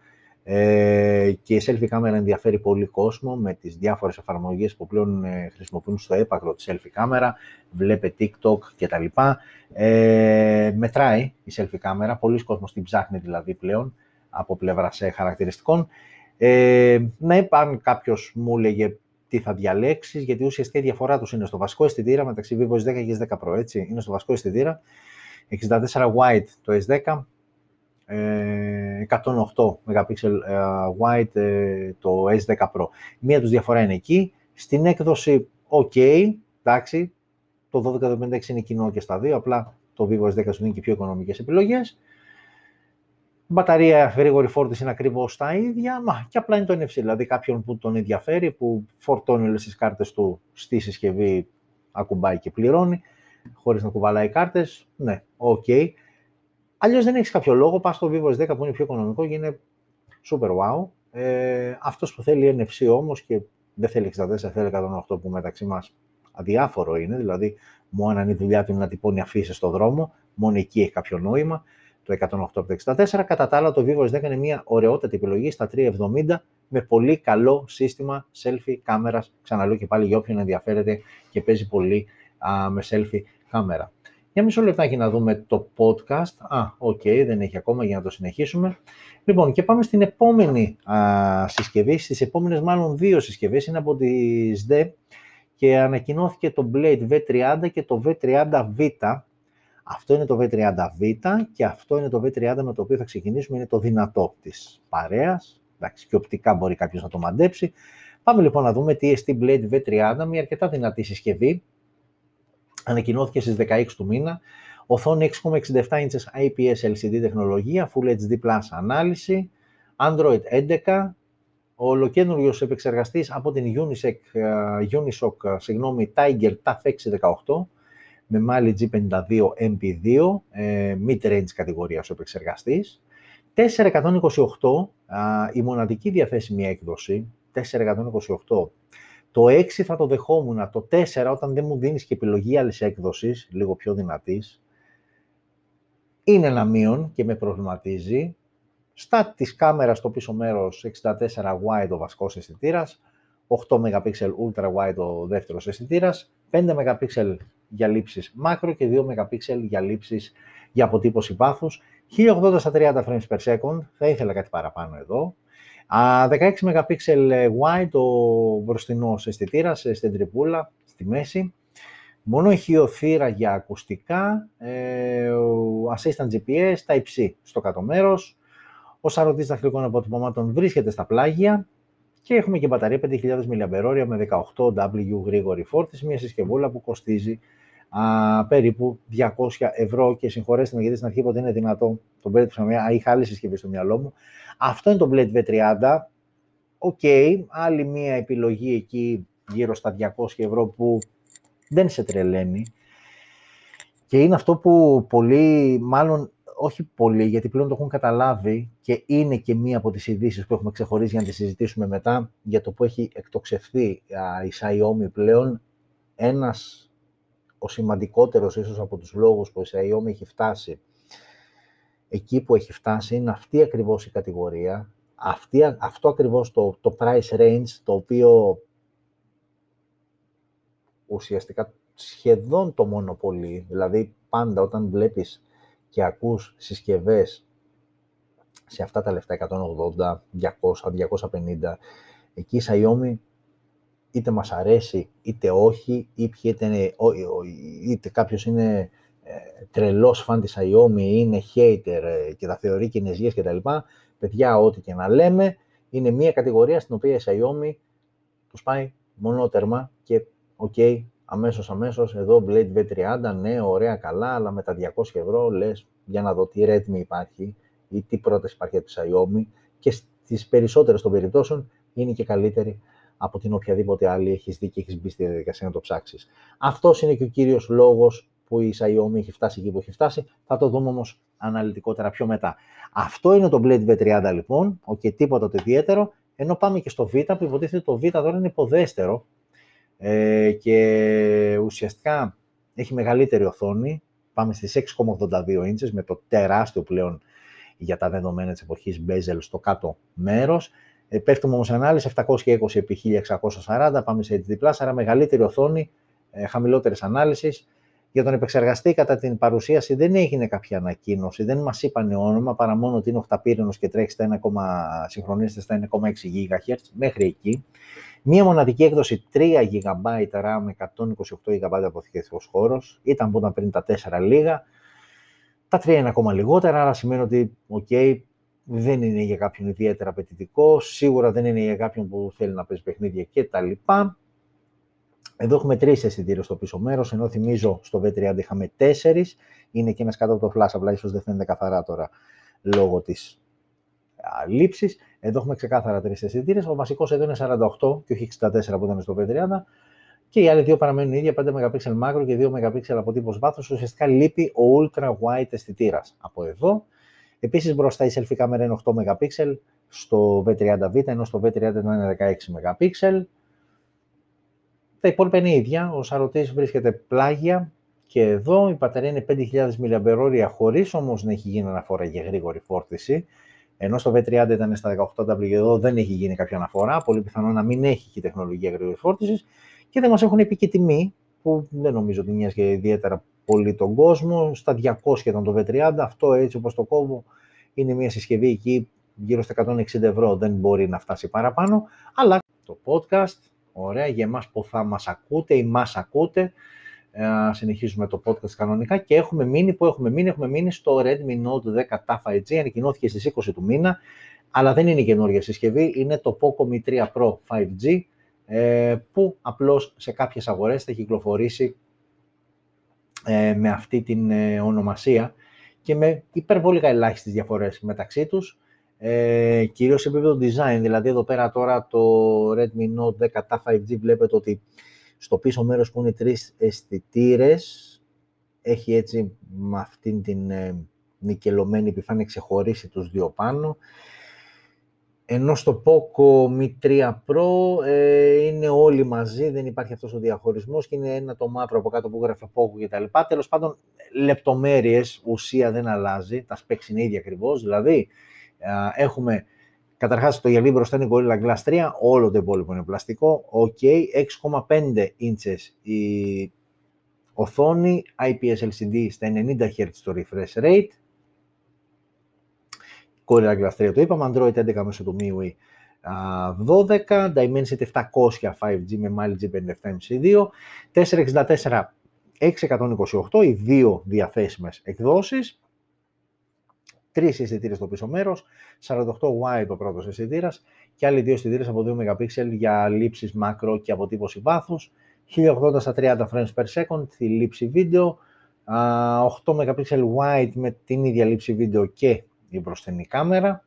Ε, και η selfie κάμερα ενδιαφέρει πολύ κόσμο με τις διάφορες εφαρμογές που πλέον ε, χρησιμοποιούν στο έπακρο της selfie κάμερα, βλέπε TikTok κτλ. Ε, μετράει η selfie κάμερα, πολλοί κόσμος την ψάχνει δηλαδή πλέον από πλευρά σε χαρακτηριστικών. Ε, ναι, αν κάποιος μου έλεγε τι θα διαλέξεις, γιατί ουσιαστικά η διαφορά τους είναι στο βασικό αισθητήρα μεταξύ Vivo S10 και S10 Pro. Έτσι. Είναι στο βασικό αισθητήρα 64 wide το S10, 108 MP wide το S10 Pro. Μία τους διαφορά είναι εκεί. Στην έκδοση, ok, εντάξει, το 1256 είναι κοινό και στα δύο, απλά το Vivo S10 σου δίνει και πιο οικονομικές επιλογές. Μπαταρία γρήγορη φόρτιση είναι ακριβώς τα ίδια, μα και απλά είναι το NFC. Δηλαδή, κάποιον που τον ενδιαφέρει, που φορτώνει όλες τις κάρτες του στη συσκευή, ακουμπάει και πληρώνει, χωρίς να κουβαλάει κάρτες. Ναι, OK. Okay. Αλλιώς δεν έχεις κάποιο λόγο. Πας στο Vivo S10 που είναι πιο οικονομικό και είναι super wow. Ε, Αυτός που θέλει NFC όμως και δεν θέλει 64, θέλει 108 που μεταξύ μας αδιάφορο είναι. Δηλαδή, μόνο αν η δουλειά του είναι να τυπώνει αφίσες στον δρόμο, μόνο εκεί έχει κάποιο νόημα το 108 64. Κατά τα άλλα, το Vivo S10 είναι μια ωραιότατη επιλογή στα 370 με πολύ καλό σύστημα selfie κάμερας. Ξαναλέω και πάλι για όποιον ενδιαφέρεται και παίζει πολύ α, με selfie κάμερα. Για μισό λεπτάκι να δούμε το podcast. Α, OK, okay, δεν έχει ακόμα για να το συνεχίσουμε. Λοιπόν, και πάμε στην επόμενη α, συσκευή, στις επόμενες μάλλον δύο συσκευές, είναι από τη ZTE και ανακοινώθηκε το Blade V30 και το V30V. Αυτό είναι το V30V και αυτό είναι το V30 με το οποίο θα ξεκινήσουμε, είναι το δυνατό της παρέας. Εντάξει, και οπτικά μπορεί κάποιος να το μαντέψει. Πάμε λοιπόν να δούμε TST Blade V30, μια αρκετά δυνατή συσκευή. Ανακοινώθηκε στις 16 του μήνα. Οθόνη 6,67 inches IPS LCD τεχνολογία, Full HD Plus ανάλυση, Android 11, ο ολοκένουργιος επεξεργαστής από την Unisec, Unisoc, συγγνώμη, Tiger TAF 618 με Mali G52 MP2, ε, mid-range κατηγορίας ο επεξεργαστής. 428, η μοναδική διαθέσιμη έκδοση, 428. Το 6 θα το δεχόμουν, το 4 όταν δεν μου δίνεις και επιλογή άλλης έκδοσης, λίγο πιο δυνατής, είναι ένα μείον και με προβληματίζει. Στα της κάμερας στο πίσω μέρος 64 wide ο βασικός αισθητήρας, 8 MP ultra wide ο δεύτερος αισθητήρας, 5 MP για λήψεις μάκρο και 2 MP για λήψεις για αποτύπωση βάθους. 1080 στα 30 frames per second, θα ήθελα κάτι παραπάνω εδώ. 16 MP wide ο μπροστινός αισθητήρας στην τρυπούλα, στη μέση. Μόνο ηχειοθύρα για ακουστικά, ε, assistant GPS, τα υψί στο κάτω μέρος. Ο σαρωτής δαχτυλικών αποτυπωμάτων βρίσκεται στα πλάγια και έχουμε και μπαταρία 5.000 mAh με 18W γρήγορη φόρτιση, μια συσκευούλα που κοστίζει α, περίπου 200 ευρώ και συγχωρέστε με γιατί στην αρχή ποτέ είναι δυνατό, τον πέτυψα μια, είχα άλλη συσκευή στο μυαλό μου. Αυτό είναι το Blade V30, OK, okay, άλλη μια επιλογή εκεί γύρω στα 200 ευρώ που δεν σε τρελαίνει. Και είναι αυτό που πολλοί, μάλλον όχι πολλοί, γιατί πλέον το έχουν καταλάβει και είναι και μία από τις ειδήσεις που έχουμε ξεχωρίσει για να τις συζητήσουμε μετά για το που έχει εκτοξευθεί η Xiaomi πλέον. Ένας, ο σημαντικότερος ίσως από τους λόγους που η Xiaomi έχει φτάσει εκεί που έχει φτάσει είναι αυτή ακριβώς η κατηγορία, αυτή, αυτό ακριβώς το, το price range το οποίο ουσιαστικά σχεδόν το μονοπολί, δηλαδή πάντα όταν βλέπεις και ακούς συσκευές σε αυτά τα λεφτά 180, 200, 250, εκεί η Xiaomi είτε μας αρέσει είτε όχι, είτε, είτε κάποιος είναι ε, τρελός φαν της Xiaomi, είναι hater ε, και τα θεωρεί κινέζιες και τα λοιπά, παιδιά, ό,τι και να λέμε, είναι μια κατηγορία στην οποία η Xiaomi τους πάει μονότερμα και OK, okay, αμέσως αμέσως, εδώ Blade V30, ναι, ωραία, καλά, αλλά με τα 200 ευρώ λες για να δω τι Redmi υπάρχει ή τι πρόταση υπάρχει από τη Xiaomi και στις περισσότερες των περιπτώσεων είναι και καλύτερη από την οποιαδήποτε άλλη έχεις δει και έχεις μπει στη διαδικασία να το ψάξεις. Αυτός είναι και ο κύριος λόγος που η Xiaomi έχει φτάσει εκεί που έχει φτάσει. Θα το δούμε όμως αναλυτικότερα πιο μετά. Αυτό είναι το Blade V30 λοιπόν, και τίποτα το ιδιαίτερο, ενώ πάμε και στο Β, που υποτίθεται το Β τώρα είναι υποδέστερο, ε, και ουσιαστικά έχει μεγαλύτερη οθόνη. Πάμε στις 6,82 inches με το τεράστιο πλέον για τα δεδομένα της εποχής bezel στο κάτω μέρος. Ε, πέφτουμε όμως ανάλυση 720 επί 1640, πάμε σε HD+, άρα μεγαλύτερη οθόνη, ε, χαμηλότερης ανάλυσης. Για τον επεξεργαστή κατά την παρουσίαση δεν έγινε κάποια ανακοίνωση, δεν μας είπαν όνομα, παρά μόνο ότι είναι οχταπύρινος και τρέχει στα 1, συγχρονίζεται στα 1,6 GHz, μέχρι εκεί. Μία μοναδική έκδοση 3 GB RAM, 128 GB αποθηκευτικός χώρος, ήταν που ήταν πριν τα 4 λίγα. Τα 3 είναι ακόμα λιγότερα, άρα σημαίνει ότι, ok, δεν είναι για κάποιον ιδιαίτερα απαιτητικό, σίγουρα δεν είναι για κάποιον που θέλει να παίζει παιχνίδια κτλ. Εδώ έχουμε τρεις αισθητήρες στο πίσω μέρος, ενώ θυμίζω στο V30 είχαμε τέσσερις. Είναι και ένας κάτω από το flash, απλά ίσως δεν φαίνεται καθαρά τώρα λόγω της λήψη. Εδώ έχουμε ξεκάθαρα τρεις αισθητήρες. Ο βασικός εδώ είναι 48 και όχι 64 που ήταν στο V30. Και οι άλλοι δύο παραμένουν ίδια, 5 MP μάκρο και 2 MP αποτύπωση βάθος. Ουσιαστικά λείπει ο ultra wide αισθητήρας από εδώ. Επίσης μπροστά η selfie κάμερα είναι 8 MP στο V30V, ενώ στο V30 είναι 16 MP. Τα υπόλοιπα είναι ίδια. Ο σαρωτής βρίσκεται πλάγια και εδώ η μπαταρία είναι 5.000 mAh χωρίς όμως να έχει γίνει αναφορά για γρήγορη φόρτιση. Ενώ στο V30 ήταν στα 18W, εδώ δεν έχει γίνει κάποια αναφορά. Πολύ πιθανό να μην έχει και τεχνολογία γρήγορης φόρτισης και δεν μας έχουν πει και τιμή, που δεν νομίζω ότι νοιάζει ιδιαίτερα πολύ τον κόσμο. Στα 200 ήταν το V30. Αυτό έτσι όπως το κόβω είναι μια συσκευή εκεί γύρω στα 160 ευρώ. Δεν μπορεί να φτάσει παραπάνω. Αλλά το podcast, ωραία, για εμάς που θα μας ακούτε ή μας ακούτε, ε, συνεχίζουμε το podcast κανονικά και έχουμε μείνει, που έχουμε μείνει, έχουμε μείνει στο Redmi Note 10 TAF 5G, ανακοινώθηκε στις 20 του μήνα, αλλά δεν είναι καινούργια συσκευή, είναι το Poco Mi 3 Pro 5G, ε, που απλώς σε κάποιες αγορές θα κυκλοφορήσει ε, με αυτή την ονομασία και με υπερβολικά ελάχιστες διαφορές μεταξύ τους, ε, κυρίως σε επίπεδο design, δηλαδή εδώ πέρα τώρα το Redmi Note 10 TAF 5G βλέπετε ότι στο πίσω μέρος που είναι τρεις αισθητήρες, έχει έτσι με αυτήν την ε, νικελωμένη επιφάνεια ξεχωρίσει τους δύο πάνω. Ενώ στο Poco Mi 3 Pro ε, είναι όλοι μαζί, δεν υπάρχει αυτός ο διαχωρισμός και είναι ένα το μαύρο από κάτω που γράφει Poco κτλ. Τέλος πάντων, λεπτομέρειες, ουσία δεν αλλάζει, τα specs είναι ίδια ακριβώς, δηλαδή έχουμε Καταρχάς, το γυαλί μπροστά είναι Gorilla Glass 3, όλο το υπόλοιπο είναι πλαστικό. OK, 6,5 inches η οθόνη, IPS LCD στα 90 Hz το refresh rate. Gorilla Glass 3 το είπαμε, Android 11 μέσω του MIUI. 12, Dimensity 700 5G με Mali G57 MC2, 464 628, οι δύο διαθέσιμες εκδόσεις. Τρεις αισθητήρες στο πίσω μέρος, 48 wide ο πρώτο αισθητήρας και άλλοι δύο αισθητήρες από 2 MP για λήψεις μακρό και αποτύπωση βάθους, 1080 στα 30 frames per second τη λήψη βίντεο, 8 MP wide με την ίδια λήψη βίντεο και η μπροστινή κάμερα.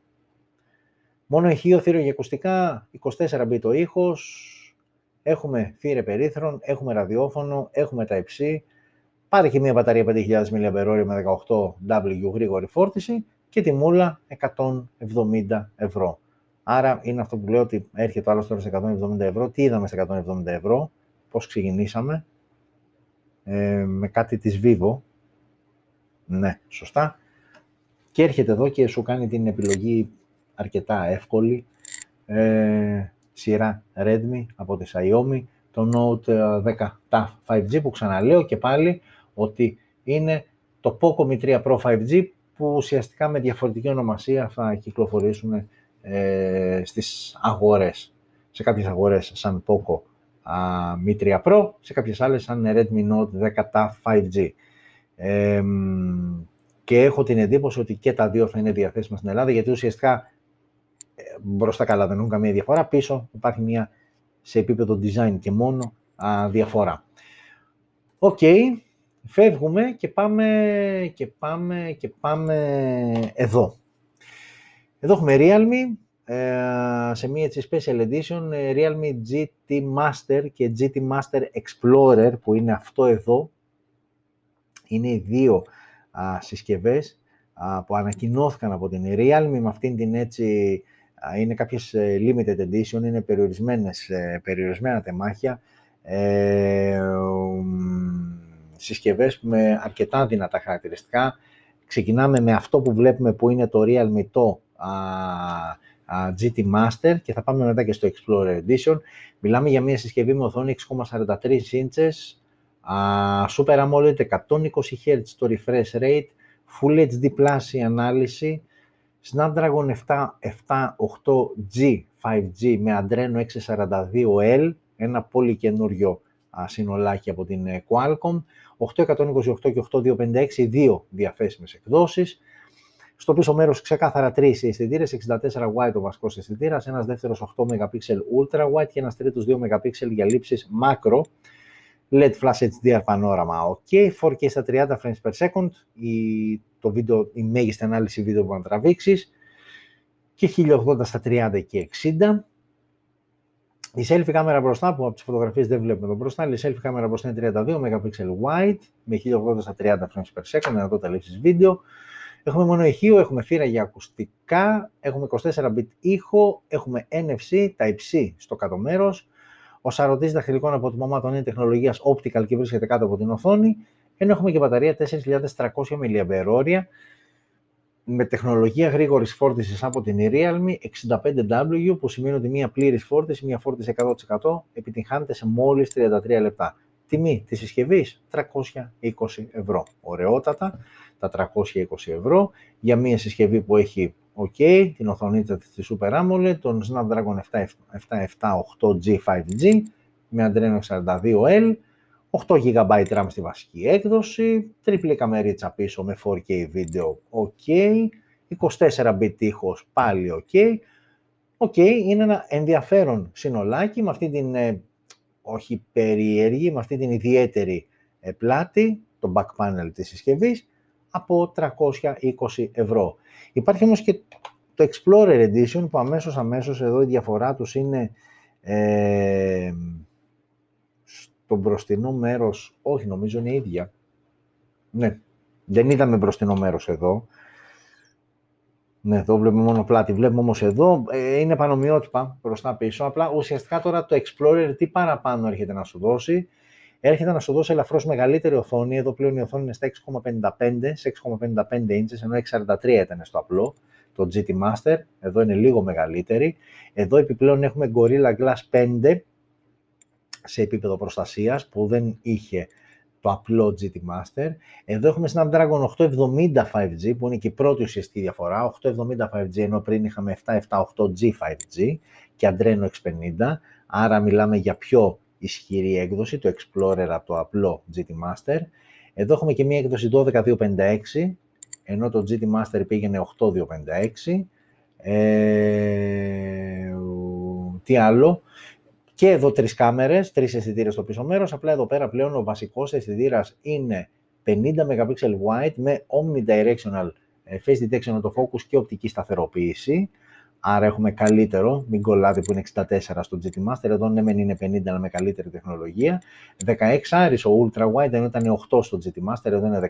Μόνο ηχείο, θύρο για ακουστικά, 24 bit ο ήχος, έχουμε θύρε περίθρων, έχουμε ραδιόφωνο, έχουμε τα υψί, πάρει και μια μπαταρία 5.000 mAh με 18W γρήγορη φόρτιση και τη μούλα 170 ευρώ. Άρα είναι αυτό που λέω ότι έρχεται ο άλλος τώρα σε 170 ευρώ. Τι είδαμε σε 170 ευρώ, πώς ξεκινήσαμε, ε, με κάτι της Vivo. Ναι, σωστά. Και έρχεται εδώ και σου κάνει την επιλογή αρκετά εύκολη. Ε, σειρά Redmi από τη Xiaomi, το Note 10 TAF 5G που ξαναλέω και πάλι ότι είναι το Poco Mi 3 Pro 5G που ουσιαστικά με διαφορετική ονομασία θα κυκλοφορήσουν ε, στις αγορές. Σε κάποιες αγορές σαν Poco α, Mi 3 Pro, σε κάποιες άλλες σαν Redmi Note 10 5G. Ε, και έχω την εντύπωση ότι και τα δύο θα είναι διαθέσιμα στην Ελλάδα, γιατί ουσιαστικά ε, μπροστά καλά δεν έχουν καμία διαφορά, πίσω υπάρχει μια σε επίπεδο design και μόνο α, διαφορά. Οκ, Φεύγουμε και πάμε, και πάμε, και πάμε εδώ. Εδώ έχουμε Realme, ε, σε μία έτσι special edition, ε, Realme GT Master και GT Master Explorer, που είναι αυτό εδώ. Είναι οι δύο α, συσκευές που ανακοινώθηκαν από την Realme με αυτήν την έτσι, είναι κάποιες ε, limited edition, είναι περιορισμένες, περιορισμένα τεμάχια συσκευές με αρκετά δυνατά χαρακτηριστικά. Ξεκινάμε με αυτό που βλέπουμε που είναι το Realme το GT Master και θα πάμε μετά και στο Explorer Edition. Μιλάμε για μια συσκευή με οθόνη 6,43 inches, Super AMOLED 120 Hz το refresh rate, Full HD Plus η ανάλυση, Snapdragon 778G 5G με Adreno 642L, ένα πολύ καινούριο συνολάκι από την ε, Qualcomm, 828 και 8256, δύο διαθέσιμες εκδόσεις. Στο πίσω μέρος ξεκάθαρα τρεις αισθητήρες, 64 wide ο βασικός αισθητήρας, ένας δεύτερος 8 MP ultra wide και ένας τρίτος 2 MP για λήψεις macro. LED Flash HDR πανόραμα, ok, 4K στα 30 frames per second, η, το βίντεο, η μέγιστη ανάλυση βίντεο που να τραβήξεις και 1080 στα 30 και 60. Η selfie κάμερα μπροστά, που από τις φωτογραφίες δεν βλέπουμε εδώ μπροστά, η selfie κάμερα μπροστά είναι 32 MP wide, με 1080 στα 30 frames per second, δυνατότητα λήψης βίντεο. Έχουμε μόνο ηχείο, έχουμε θύρα για ακουστικά, έχουμε 24 bit ήχο, έχουμε NFC, τα υψί στο κάτω μέρος. Ο σαρωτής δαχτυλικών αποτυπωμάτων είναι τεχνολογίας optical και βρίσκεται κάτω από την οθόνη, ενώ έχουμε και μπαταρία 4.300 mAh με τεχνολογία γρήγορης φόρτισης από την Realme 65W που σημαίνει ότι μία πλήρης φόρτιση, μία φόρτιση 100% επιτυγχάνεται σε μόλις 33 λεπτά. Τιμή της συσκευής 320 ευρώ. Ωραιότατα τα 320 ευρώ για μία συσκευή που έχει OK, την οθονίτσα της Super AMOLED, τον Snapdragon 778G 5G με Adreno 42L, 8 GB RAM στη βασική έκδοση, τριπλή καμερίτσα πίσω με 4K βίντεο OK, 24 bit ήχος πάλι OK. OK, είναι ένα ενδιαφέρον συνολάκι με αυτή την, ε, όχι περίεργη, με αυτή την ιδιαίτερη ε, πλάτη, το back panel της συσκευής, από 320 ευρώ. Υπάρχει όμως και το Explorer Edition που αμέσως αμέσως εδώ η διαφορά τους είναι ε, στο μπροστινό μέρος, όχι νομίζω είναι η ίδια. Ναι, δεν είδαμε μπροστινό μέρος εδώ. Ναι, εδώ βλέπουμε μόνο πλάτη. Βλέπουμε όμως εδώ, ε, είναι πανομοιότυπα μπροστά πίσω. Απλά ουσιαστικά τώρα το Explorer τι παραπάνω έρχεται να σου δώσει. Έρχεται να σου δώσει ελαφρώς μεγαλύτερη οθόνη. Εδώ πλέον η οθόνη είναι στα 6,55, σε 6,55 inches, ενώ 6,43 ήταν στο απλό, το GT Master. Εδώ είναι λίγο μεγαλύτερη. Εδώ επιπλέον έχουμε Gorilla Glass 5, σε επίπεδο προστασίας που δεν είχε το απλό GT Master. Εδώ έχουμε Snapdragon 870 5G που είναι και η πρώτη ουσιαστική διαφορά. 870 5G ενώ πριν είχαμε 778G 5G και Adreno X50. Άρα μιλάμε για πιο ισχυρή έκδοση, το Explorer από το απλό GT Master. Εδώ έχουμε και μία έκδοση 12256 ενώ το GT Master πήγαινε 8256. Ε, τι άλλο, και εδώ τρεις κάμερες, τρεις αισθητήρες στο πίσω μέρος, απλά εδώ πέρα πλέον ο βασικός αισθητήρας είναι 50 MP wide με omnidirectional ε, face detection autofocus και οπτική σταθεροποίηση. Άρα έχουμε καλύτερο, μην κολλάτε που είναι 64 στο GT Master, εδώ ναι μεν είναι 50 αλλά με καλύτερη τεχνολογία. 16 άρις ο Ultra Wide, ενώ ήταν 8 στο GT Master, εδώ είναι 16.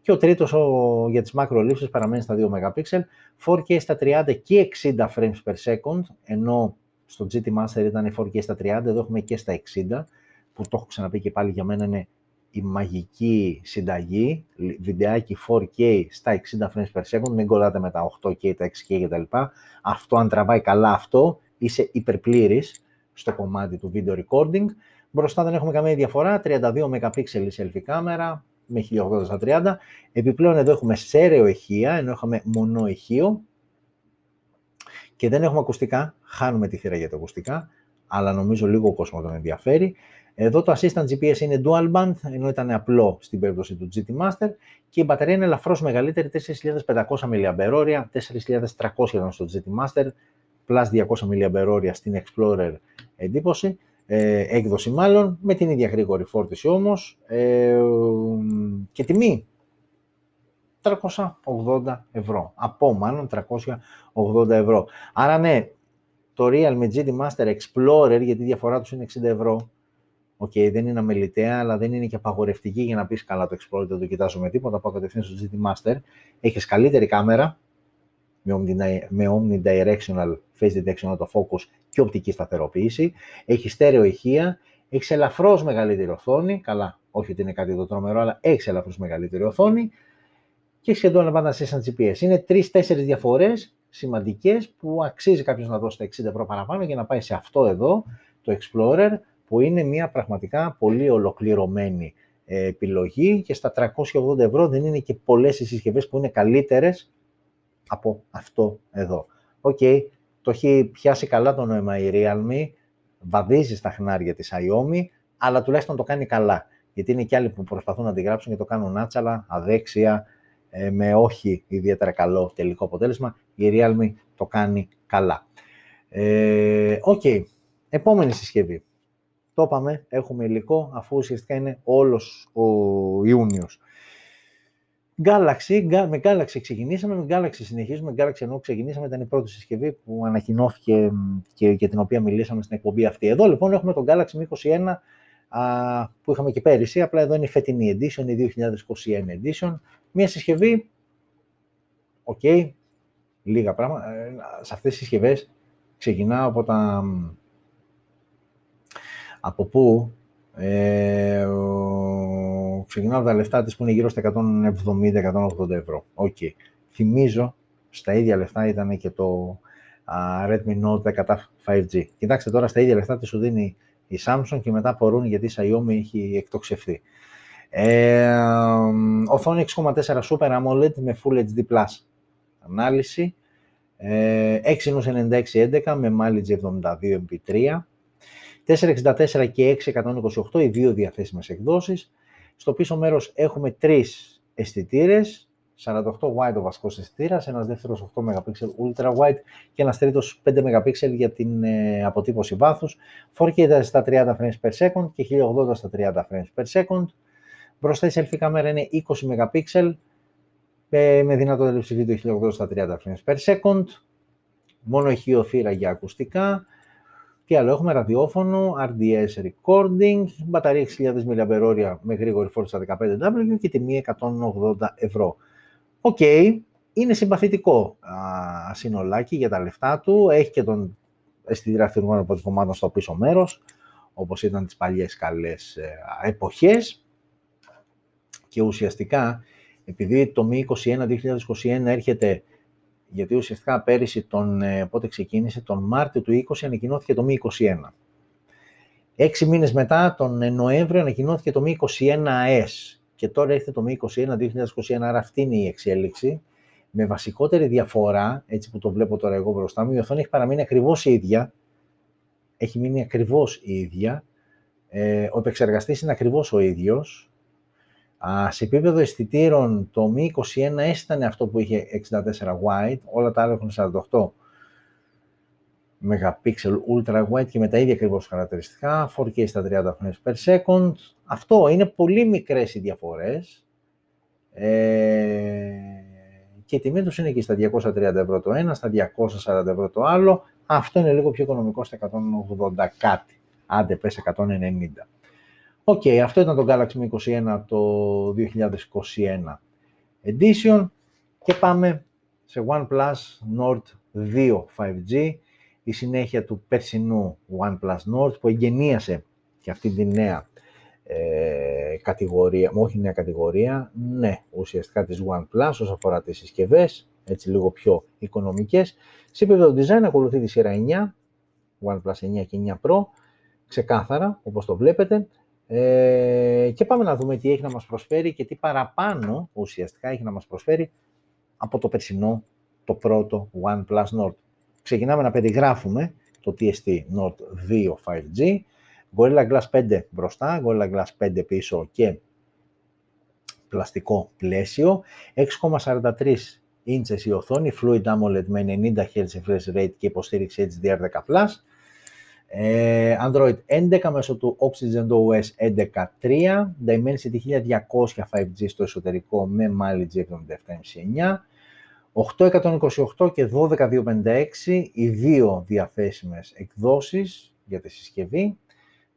Και ο τρίτος ο, για τις μακρολήψεις παραμένει στα 2 MP, 4K στα 30 και 60 frames per second, ενώ στο GT Master ήταν 4K στα 30, εδώ έχουμε και στα 60, που το έχω ξαναπεί και πάλι για μένα είναι η μαγική συνταγή, βιντεάκι 4K στα 60 frames per second, μην κολλάτε με τα 8K, τα 6K κτλ. Αυτό αν τραβάει καλά αυτό, είσαι υπερπλήρης στο κομμάτι του video recording. Μπροστά δεν έχουμε καμία διαφορά, 32 MP selfie κάμερα με 1080 στα 30. Επιπλέον εδώ έχουμε σέρεο ηχεία, ενώ είχαμε μονό ηχείο, και δεν έχουμε ακουστικά, χάνουμε τη θύρα για τα ακουστικά, αλλά νομίζω λίγο ο κόσμος τον ενδιαφέρει. Εδώ το Assistant GPS είναι dual band, ενώ ήταν απλό στην περίπτωση του GT Master και η μπαταρία είναι ελαφρώς μεγαλύτερη, 4.500 mAh, 4.300 ήταν στο GT Master, plus 200 mAh στην Explorer εντύπωση, ε, έκδοση μάλλον, με την ίδια γρήγορη φόρτιση όμως ε, και τιμή 380 ευρώ. Από μάλλον 380 ευρώ. Άρα ναι, το Realme GT Master Explorer, γιατί η διαφορά τους είναι 60 ευρώ, OK, okay, δεν είναι αμελητέα, αλλά δεν είναι και απαγορευτική για να πεις καλά το Explorer, δεν το κοιτάζω με τίποτα, πάω κατευθείαν στο GT Master. Έχεις καλύτερη κάμερα, με omnidirectional phase detection focus και οπτική σταθεροποίηση. Έχεις στέρεο ηχεία, έχεις ελαφρώς μεγαλύτερη οθόνη. Καλά, όχι ότι είναι κάτι το τρομερό, αλλά έχεις ελαφρώς μεγαλύτερη οθόνη και σχεδόν πάντα σαν GPS. Είναι τρεις-τέσσερις διαφορές σημαντικές που αξίζει κάποιος να δώσει τα 60 ευρώ παραπάνω για να πάει σε αυτό εδώ, το Explorer, που είναι μια πραγματικά πολύ ολοκληρωμένη ε, επιλογή και στα 380 ευρώ δεν είναι και πολλές οι συσκευές που είναι καλύτερες από αυτό εδώ. OK, okay, το έχει πιάσει καλά το νόημα η Realme, βαδίζει στα χνάρια της Xiaomi, αλλά τουλάχιστον το κάνει καλά. Γιατί είναι και άλλοι που προσπαθούν να αντιγράψουν και το κάνουν άτσαλα, αδέξια, ε, με όχι ιδιαίτερα καλό τελικό αποτέλεσμα, η Realme το κάνει καλά. Ε, OK, okay. επόμενη συσκευή. Το είπαμε, έχουμε υλικό, αφού ουσιαστικά είναι όλος ο Ιούνιος. Galaxy, με Galaxy ξεκινήσαμε, με Galaxy συνεχίζουμε. Galaxy ενώ ξεκινήσαμε ήταν η πρώτη συσκευή που ανακοινώθηκε και για την οποία μιλήσαμε στην εκπομπή αυτή. Εδώ λοιπόν έχουμε το Galaxy M21 που είχαμε και πέρυσι, απλά εδώ είναι η φετινή edition, η 2021 edition. Μία συσκευή, OK, okay, λίγα πράγματα. Ε, σε αυτές τις συσκευές ξεκινάω από τα... Από πού, ε, ξεκινάω από τα λεφτά της που είναι γύρω στα 170-180 ευρώ. OK. Okay. θυμίζω, στα ίδια λεφτά ήταν και το Redmi Note 10 5G. Κοιτάξτε τώρα, στα ίδια λεφτά τι σου δίνει η Samsung και μετά απορούν γιατί η Xiaomi έχει εκτοξευθεί. Ε, οθόνη 6,4 Super AMOLED με Full HD Plus ανάλυση. Ε, 69611 με mileage 72 MP3. 464 και 628 οι δύο διαθέσιμες εκδόσεις. Στο πίσω μέρος έχουμε τρεις αισθητήρες. 48 wide ο βασικός αισθητήρας, ένας δεύτερος 8 MP ultra wide και ένας τρίτος 5 MP για την ε, αποτύπωση βάθους. 4K στα 30 frames per second και 1080 στα 30 frames per second. Μπροστά η selfie κάμερα είναι 20 MP ε, με δυνατότητα λήψη βίντεο 1080 στα 30 frames per second. Μόνο ηχείο θύρα για ακουστικά. Τι άλλο, έχουμε ραδιόφωνο, RDS recording, μπαταρία 6.000 mAh με γρήγορη φόρτιση στα 15W και τιμή 180 ευρώ. OK, okay, είναι συμπαθητικό α, συνολάκι για τα λεφτά του, έχει και τον αισθητήρα αυτηρουμένων αποτυπωμάτων στο πίσω μέρος, όπως ήταν τις παλιές καλές ε, εποχές. Και ουσιαστικά, επειδή το M21 2021 έρχεται γιατί ουσιαστικά πέρυσι, τον, ε, πότε ξεκίνησε, τον Μάρτιο του 20 ανακοινώθηκε το M21. Έξι μήνες μετά, τον Νοέμβριο, ανακοινώθηκε το M21s και τώρα έρχεται το M21 2021, άρα αυτή είναι η εξέλιξη. Με βασικότερη διαφορά, έτσι που το βλέπω τώρα εγώ μπροστά μου, η οθόνη έχει παραμείνει ακριβώς η ίδια. Έχει μείνει ακριβώς η ίδια. Ε, ο επεξεργαστής είναι ακριβώς ο ίδιος σε επίπεδο αισθητήρων, το Mi 21 ήταν αυτό που είχε 64 wide, όλα τα άλλα έχουν 48 MP ultra wide και με τα ίδια ακριβώς χαρακτηριστικά, 4K στα 30 frames per second. Αυτό είναι πολύ μικρές οι διαφορές ε, και η τιμή τους είναι εκεί στα 230 ευρώ το ένα, στα 240 ευρώ το άλλο. Αυτό είναι λίγο πιο οικονομικό στα 180 κάτι, άντε πες 190. OK, okay, αυτό ήταν το Galaxy M21 το 2021 edition και πάμε σε OnePlus Nord 2 5G, η συνέχεια του περσινού OnePlus Nord που εγκαινίασε και αυτή τη νέα ε, κατηγορία, όχι νέα κατηγορία, ναι, ουσιαστικά της OnePlus όσο αφορά τις συσκευές, έτσι λίγο πιο οικονομικές. Σε επίπεδο design ακολουθεί τη σειρά 9, OnePlus 9 και 9 Pro, ξεκάθαρα, όπως το βλέπετε. Ε, και πάμε να δούμε τι έχει να μας προσφέρει και τι παραπάνω ουσιαστικά έχει να μας προσφέρει από το περσινό, το πρώτο OnePlus Nord. Ξεκινάμε να περιγράφουμε το TST Nord 2 5G, Gorilla Glass 5 μπροστά, Gorilla Glass 5 πίσω και πλαστικό πλαίσιο, 6,43 inches η οθόνη, Fluid AMOLED με 90 Hz refresh rate και υποστήριξη HDR10+, ε, Android 11 μέσω του Oxygen OS 11.3, Dimensity 1200 5G στο εσωτερικό με mileage 77,9, 828 και 12256 οι δύο διαθέσιμες εκδόσεις για τη συσκευή.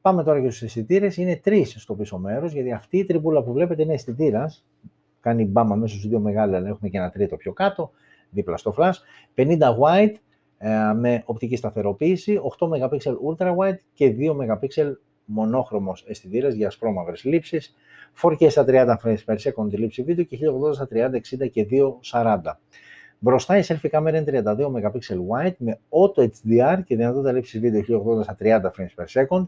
Πάμε τώρα για τους αισθητήρες. Είναι τρεις στο πίσω μέρος, γιατί αυτή η τριμπούλα που βλέπετε είναι αισθητήρας. Κάνει μπάμα μέσα στους δύο μεγάλα, αλλά έχουμε και ένα τρίτο πιο κάτω, δίπλα στο flash. 50 white, ε, με οπτική σταθεροποίηση, 8 MP ultra wide και 2 MP μονόχρωμος αισθητήρας για ασπρόμαυρες λήψεις, 4K στα 30 frames per second τη λήψη βίντεο και 1080 στα 30, 60 και 240. Μπροστά η selfie κάμερα είναι 32 MP wide με auto HDR και δυνατότητα λήψης βίντεο 1080 στα 30 frames per second.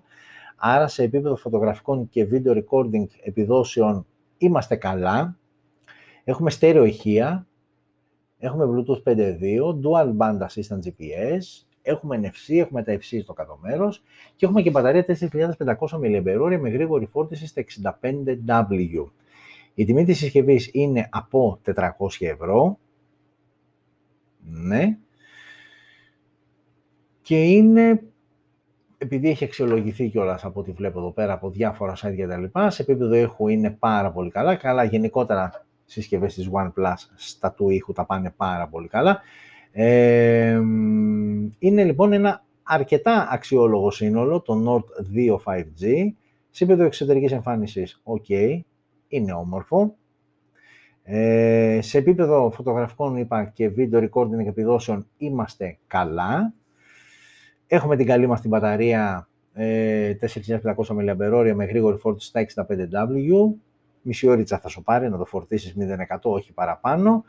Άρα σε επίπεδο φωτογραφικών και video recording επιδόσεων είμαστε καλά. Έχουμε στέρεο ηχεία, Έχουμε Bluetooth 5.2, Dual Band Assistant GPS, έχουμε NFC, έχουμε τα FC στο κάτω μέρος και έχουμε και μπαταρία 4.500 mAh με γρήγορη φόρτιση στα 65W. Η τιμή της συσκευής είναι από 400 ευρώ. Ναι. Και είναι, επειδή έχει αξιολογηθεί κιόλας από ό,τι βλέπω εδώ πέρα από διάφορα site και τα λοιπά, σε επίπεδο ήχου είναι πάρα πολύ καλά. Καλά γενικότερα συσκευές της OnePlus στα του ήχου τα πάνε πάρα πολύ καλά. Ε, είναι λοιπόν ένα αρκετά αξιόλογο σύνολο, το Nord 2 5G. Σε επίπεδο εξωτερικής εμφάνισης, ok, είναι όμορφο. Ε, σε επίπεδο φωτογραφικών, είπα, και video recording επιδόσεων, είμαστε καλά. Έχουμε την καλή μας την μπαταρία ε, 4.500 mAh με γρήγορη φόρτιση στα 65W μισή ώριτσα θα σου πάρει να το φορτίσεις 0% όχι παραπάνω.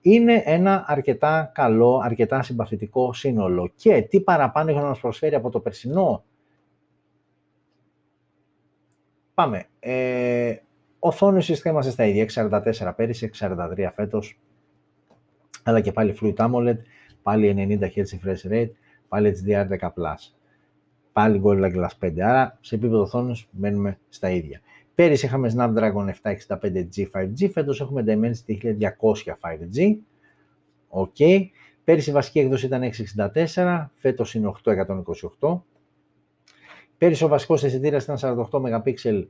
είναι ένα αρκετά καλό, αρκετά συμπαθητικό σύνολο. Και τι παραπάνω έχει να μας προσφέρει από το περσινό; Πάμε. Ε, οθόνη ουσιαστικά είμαστε στα ίδια. 644 πέρυσι, 643 φέτος. Αλλά και πάλι Fluid AMOLED, πάλι 90 Hz refresh rate, πάλι HDR10+. Πάλι Gorilla Glass 5. Άρα σε επίπεδο οθόνης μένουμε στα ίδια. Πέρυσι είχαμε Snapdragon 765G 5G, φέτος έχουμε Dimensity 1200 5G. OK. Okay. Πέρυσι η βασική έκδοση ήταν 664, φέτος είναι 828. Πέρυσι ο βασικός αισθητήρας ήταν 48 MP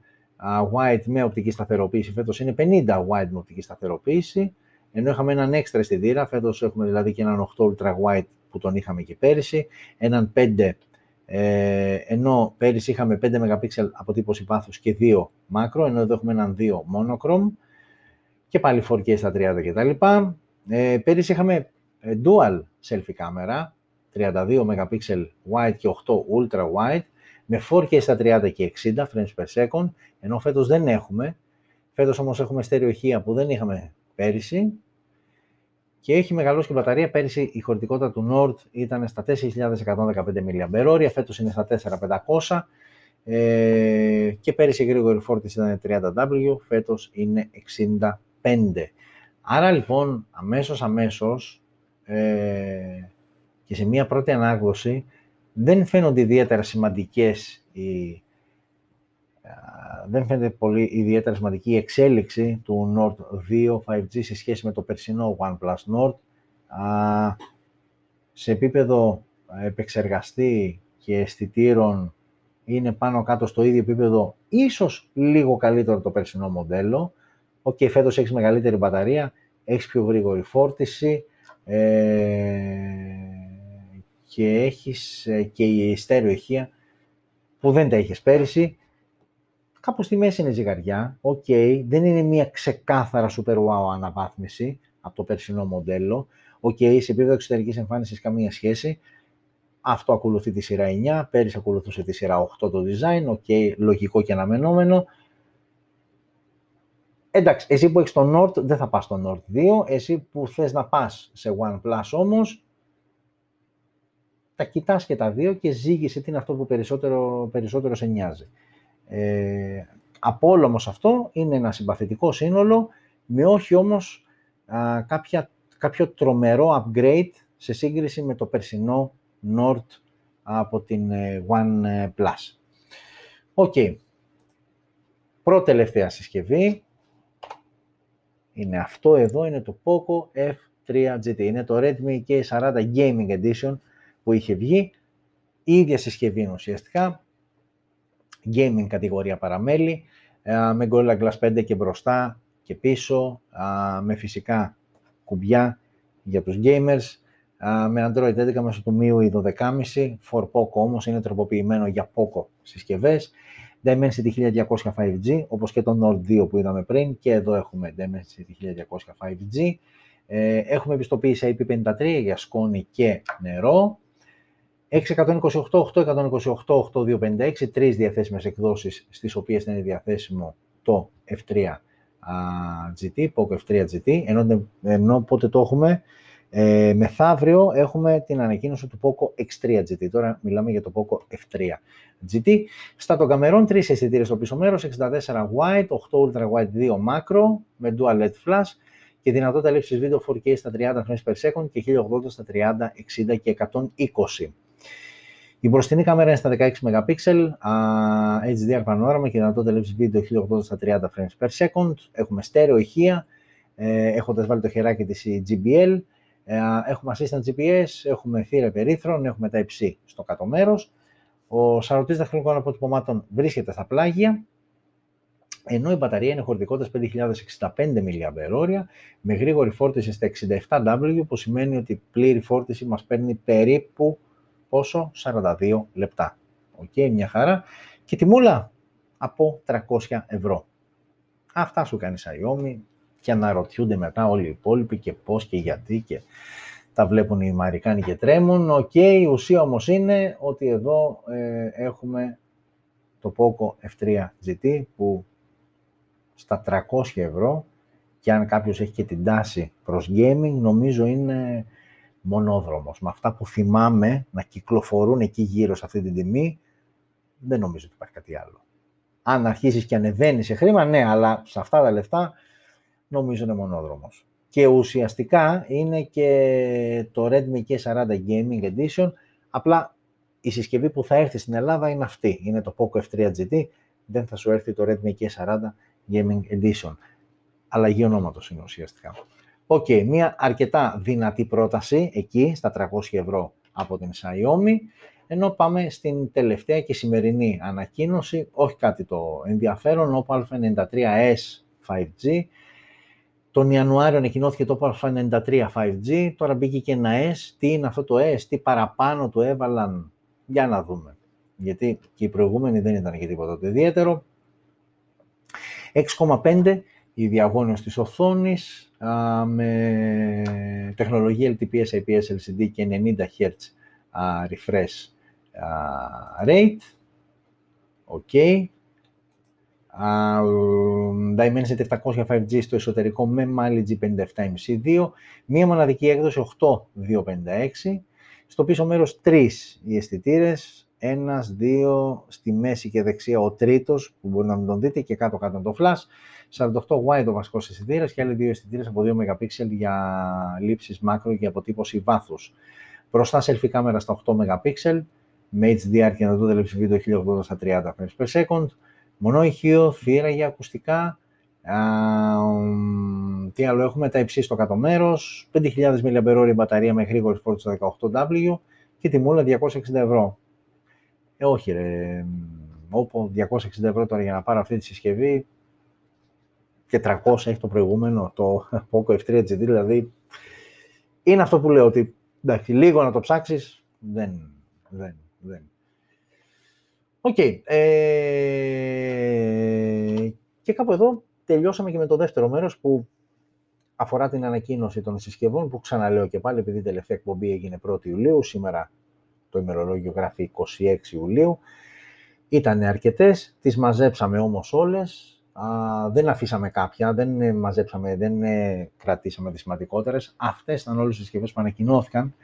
wide με οπτική σταθεροποίηση, φέτος είναι 50 wide με οπτική σταθεροποίηση. Ενώ είχαμε έναν έξτρα αισθητήρα, φέτος έχουμε δηλαδή και έναν 8 ultra wide που τον είχαμε και πέρυσι, έναν 5 ε, ενώ πέρυσι είχαμε 5 MP αποτύπωση πάθους και 2 μάκρο, ενώ εδώ έχουμε έναν 2 monochrome και πάλι 4K στα 30 κτλ. Ε, πέρυσι είχαμε ε, dual selfie κάμερα, 32 MP wide και 8 ultra wide, με 4K στα 30 και 60 frames per second, ενώ φέτος δεν έχουμε. Φέτος όμως έχουμε στερεοχεία που δεν είχαμε πέρυσι και έχει μεγαλώσει και η μπαταρία. Πέρυσι η χωρητικότητα του Nord ήταν στα 4.115 mAh, φέτος είναι στα 4.500 ε, και πέρυσι η γρήγορη φόρτιση ήταν 30W, φέτος είναι 65. Άρα λοιπόν αμέσως αμέσως ε, και σε μία πρώτη ανάγνωση δεν φαίνονται ιδιαίτερα σημαντικές οι, δεν φαίνεται πολύ ιδιαίτερα σημαντική η εξέλιξη του Nord 2 5G σε σχέση με το περσινό OnePlus Nord. σε επίπεδο επεξεργαστή και αισθητήρων είναι πάνω κάτω στο ίδιο επίπεδο, ίσως λίγο καλύτερο το περσινό μοντέλο. OK, okay, φέτος έχεις μεγαλύτερη μπαταρία, έχεις πιο γρήγορη φόρτιση ε, και έχεις ε, και στέρεο ηχεία που δεν τα είχες πέρυσι κάπου στη μέση είναι η ζυγαριά. OK, okay, δεν είναι μια ξεκάθαρα super wow αναβάθμιση από το περσινό μοντέλο. OK, okay, σε επίπεδο εξωτερικής εμφάνισης καμία σχέση. Αυτό ακολουθεί τη σειρά 9, πέρυσι ακολουθούσε τη σειρά 8 το design, OK, okay, λογικό και αναμενόμενο. Εντάξει, εσύ που έχεις το Nord δεν θα πας στο Nord 2, εσύ που θες να πας σε OnePlus όμως, τα κοιτάς και τα δύο και ζήγησε τι είναι αυτό που περισσότερο, περισσότερο σε νοιάζει. Ε, από όλο όμως αυτό είναι ένα συμπαθητικό σύνολο με όχι όμως α, κάποια, κάποιο τρομερό upgrade σε σύγκριση με το περσινό Nord από την ε, OnePlus. OK. Okay. Προτελευταία συσκευή είναι αυτό εδώ, είναι το Poco F3 GT. Είναι το Redmi K40 Gaming Edition που είχε βγει. Η ίδια συσκευή ουσιαστικά, gaming κατηγορία παραμέλη, ε, με Gorilla Glass 5 και μπροστά και πίσω, με φυσικά κουμπιά για τους gamers, με Android 11 μέσω του MIUI 12.5, for Poco όμως είναι τροποποιημένο για Poco συσκευές, Dimensity 1200 5G, όπως και το Nord 2 που είδαμε πριν, και εδώ έχουμε Dimensity 1200 5G. Ε, έχουμε επιστοποίηση IP53 για σκόνη και νερό. 628, 828, 8256, τρεις διαθέσιμες εκδόσεις στις οποίες είναι διαθέσιμο το F3 GT, Poco F3 GT, ενώ, ενώ πότε το έχουμε, ε, μεθαύριο έχουμε την ανακοίνωση του Poco X3 GT. Τώρα μιλάμε για το Poco F3 GT. Στα των καμερών, τρεις αισθητήρες στο πίσω μέρος, 64 wide, 8 ultra wide, 2 macro, με dual LED flash και δυνατότητα λήψης βίντεο 4K στα 30 frames per second και 1080 στα 30, 60 και 120. Η μπροστινή κάμερα είναι στα 16 MP, HDR πανόραμα και δυνατότητα λήψης βίντεο 1080 στα 30 frames per second. Έχουμε στέρεο ηχεία, ε, έχοντας βάλει το χεράκι της η GBL. Ε, έχουμε assistant GPS, έχουμε θύρα περίθρων, έχουμε τα υψί στο κάτω μέρος. Ο σαρωτής δαχτυλικών αποτυπωμάτων βρίσκεται στα πλάγια, ενώ η μπαταρία είναι χωρητικότητας 5065 mAh με γρήγορη φόρτιση στα 67W, που σημαίνει ότι η πλήρη φόρτιση μας παίρνει περίπου πόσο, 42 λεπτά. OK, okay, μια χαρά. Και τιμούλα από 300 ευρώ. Αυτά σου κάνει Xiaomi και αναρωτιούνται μετά όλοι οι υπόλοιποι και πώς και γιατί και τα βλέπουν οι Αμερικάνοι και τρέμουν. OK, okay, η ουσία όμως είναι ότι εδώ ε, έχουμε το Poco F3 GT που στα 300 ευρώ και αν κάποιος έχει και την τάση προς gaming, νομίζω είναι μονόδρομος. Με αυτά που θυμάμαι να κυκλοφορούν εκεί γύρω σε αυτή την τιμή, δεν νομίζω ότι υπάρχει κάτι άλλο. Αν αρχίσεις και ανεβαίνεις σε χρήμα, ναι, αλλά σε αυτά τα λεφτά νομίζω είναι μονόδρομος. Και ουσιαστικά είναι και το Redmi K40 Gaming Edition, απλά η συσκευή που θα έρθει στην Ελλάδα είναι αυτή. Είναι το Poco F3 GT, δεν θα σου έρθει το Redmi K40 Gaming Edition. Αλλαγή ονόματος είναι ουσιαστικά. OK, okay, μια αρκετά δυνατή πρόταση εκεί στα 300 ευρώ από την Xiaomi, ενώ πάμε στην τελευταία και σημερινή ανακοίνωση, όχι κάτι το ενδιαφέρον, Oppo A93s 5G. Τον Ιανουάριο ανακοινώθηκε το Oppo A93 5G, τώρα μπήκε και ένα S. Τι είναι αυτό το S, τι παραπάνω του έβαλαν, για να δούμε. Γιατί και οι προηγούμενοι δεν ήταν και τίποτα το ιδιαίτερο. 6,5 η διαγώνιος της οθόνης με τεχνολογία LTPS, IPS, LCD και 90 Hz refresh rate. Ok. Dimensity 700 5G στο εσωτερικό με mileage 57,5 Μία μοναδική έκδοση 8256. Στο πίσω μέρος τρεις οι αισθητήρες, ένας, δύο, στη μέση και δεξιά ο τρίτος που μπορεί να μην τον δείτε και κάτω κάτω το flash. 48 wide ο βασικός αισθητήρας και άλλοι δύο αισθητήρες από 2 MP για λήψεις μάκρο και αποτύπωση βάθους. Μπροστά selfie κάμερα στα 8 MP με HDR και να δω λήψη βίντεο 1080 στα 30 frames per second. Μονό ηχείο, θύρα για ακουστικά. Α, τι άλλο έχουμε, τα υψί στο κάτω μέρος, 5.000 mAh μπαταρία με γρήγορη φόρτιση στα 18W και τιμούλα 260 ευρώ. Ε, όχι ρε, όπου 260 ευρώ τώρα για να πάρω αυτή τη συσκευή, και 300 έχει το προηγούμενο, το Poco F3 GT, δηλαδή είναι αυτό που λέω ότι εντάξει, λίγο να το ψάξεις, δεν, δεν, δεν. OK. Okay. Ε, και κάπου εδώ τελειώσαμε και με το δεύτερο μέρος που αφορά την ανακοίνωση των συσκευών που ξαναλέω και πάλι επειδή η τελευταία εκπομπή έγινε 1η Ιουλίου, σήμερα το ημερολόγιο γράφει 26 Ιουλίου. Ήταν αρκετές, τις μαζέψαμε όμως όλες, δεν αφήσαμε κάποια, δεν μαζέψαμε, δεν κρατήσαμε τις σημαντικότερες. Αυτές ήταν όλες οι συσκευές που ανακοινώθηκαν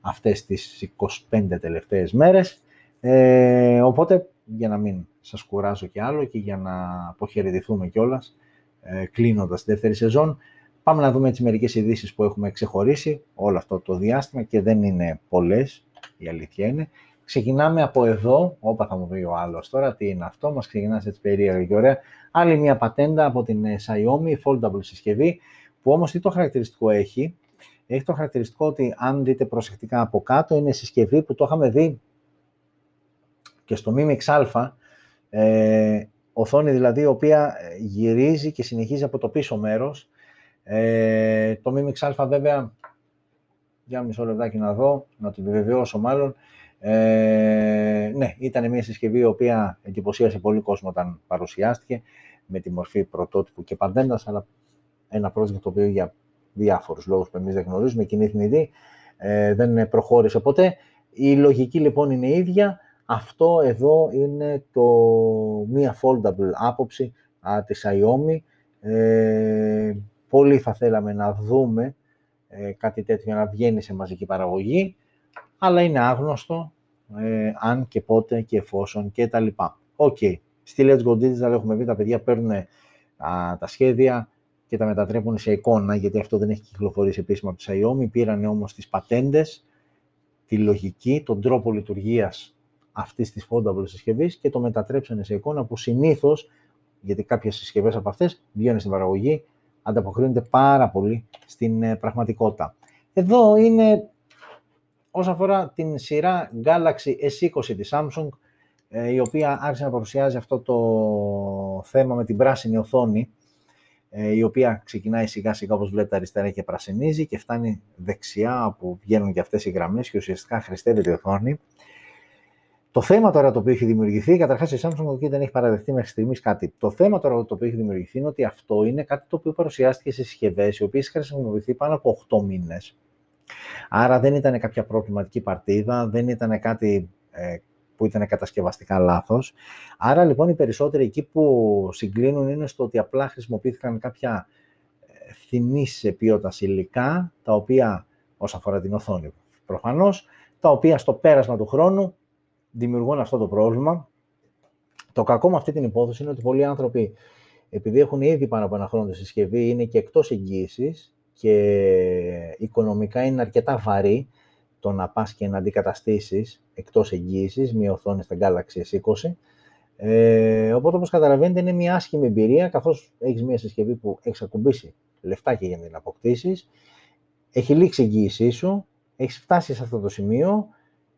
αυτές τις 25 τελευταίες μέρες. Ε, οπότε, για να μην σας κουράζω κι άλλο και για να αποχαιρετηθούμε κιόλας, ε, κλείνοντας τη δεύτερη σεζόν, πάμε να δούμε έτσι μερικές ειδήσεις που έχουμε ξεχωρίσει όλο αυτό το διάστημα και δεν είναι πολλές, η αλήθεια είναι. Ξεκινάμε από εδώ, όπα θα μου πει ο άλλος τώρα, τι είναι αυτό, μας ξεκινάς έτσι περίεργα και ωραία. Άλλη μια πατέντα από την ε, Xiaomi, foldable συσκευή, που όμως τι το χαρακτηριστικό έχει, έχει το χαρακτηριστικό ότι αν δείτε προσεκτικά από κάτω, είναι συσκευή που το είχαμε δει και στο Mi Mix A, ε, οθόνη δηλαδή η οποία ε, γυρίζει και συνεχίζει από το πίσω μέρος. Ε, το Mi Mix A βέβαια, για μισό λεπτάκι να δω, να το επιβεβαιώσω μάλλον, ε, ναι, ήταν μια συσκευή η οποία εντυπωσίασε πολύ κόσμο όταν παρουσιάστηκε με τη μορφή πρωτότυπου και πατέντας, αλλά ένα project το οποίο για διάφορους λόγους που εμείς δεν γνωρίζουμε, κοινοί θνητοί, ε, δεν προχώρησε ποτέ. Η λογική λοιπόν είναι ίδια. Αυτό εδώ είναι το μία foldable άποψη α, της Xiaomi. Ε, πολύ θα θέλαμε να δούμε ε, κάτι τέτοιο να βγαίνει σε μαζική παραγωγή αλλά είναι άγνωστο ε, αν και πότε και εφόσον και τα λοιπά. OK. Okay. Στη Let's Go Digital έχουμε πει τα παιδιά παίρνουν τα σχέδια και τα μετατρέπουν σε εικόνα, γιατί αυτό δεν έχει κυκλοφορήσει επίσημα από τη Xiaomi. Πήραν όμως τις πατέντες, τη λογική, τον τρόπο λειτουργίας αυτής της foldable συσκευής και το μετατρέψανε σε εικόνα που συνήθως, γιατί κάποιες συσκευές από αυτές βγαίνουν στην παραγωγή, ανταποκρίνονται πάρα πολύ στην ε, πραγματικότητα. Εδώ είναι όσον αφορά την σειρά Galaxy S20 της Samsung, ε, η οποία άρχισε να παρουσιάζει αυτό το θέμα με την πράσινη οθόνη, ε, η οποία ξεκινάει σιγά σιγά όπως βλέπετε αριστερά και πρασινίζει και φτάνει δεξιά όπου βγαίνουν και αυτές οι γραμμές και ουσιαστικά χρηστεύεται η οθόνη. Το θέμα τώρα το οποίο έχει δημιουργηθεί, καταρχάς η Samsung εκεί δεν έχει παραδεχτεί μέχρι στιγμής κάτι. Το θέμα τώρα το οποίο έχει δημιουργηθεί είναι ότι αυτό είναι κάτι το οποίο παρουσιάστηκε σε συσκευές οι οποίες είχαν χρησιμοποιηθεί πάνω από 8 μήνες Άρα δεν ήταν κάποια προβληματική παρτίδα, δεν ήταν κάτι ε, που ήταν κατασκευαστικά λάθος. Άρα λοιπόν οι περισσότεροι εκεί που συγκλίνουν είναι στο ότι απλά χρησιμοποιήθηκαν κάποια φθηνή σε ποιότητα υλικά, τα οποία, όσον αφορά την οθόνη προφανώς, τα οποία στο πέρασμα του χρόνου δημιουργούν αυτό το πρόβλημα. Το κακό με αυτή την υπόθεση είναι ότι πολλοί άνθρωποι, επειδή έχουν ήδη πάνω από ένα χρόνο τη συσκευή, είναι και εκτός εγγύησης και οικονομικά είναι αρκετά βαρύ το να πας και να αντικαταστήσεις εκτός εγγύησης μια οθόνη στα Galaxy S20. Ε, οπότε, όπως καταλαβαίνετε, είναι μια άσχημη εμπειρία, καθώς έχεις μια συσκευή που έχεις ακουμπήσει λεφτάκια για να την αποκτήσεις, έχει λήξει η εγγύησή σου, έχεις φτάσει σε αυτό το σημείο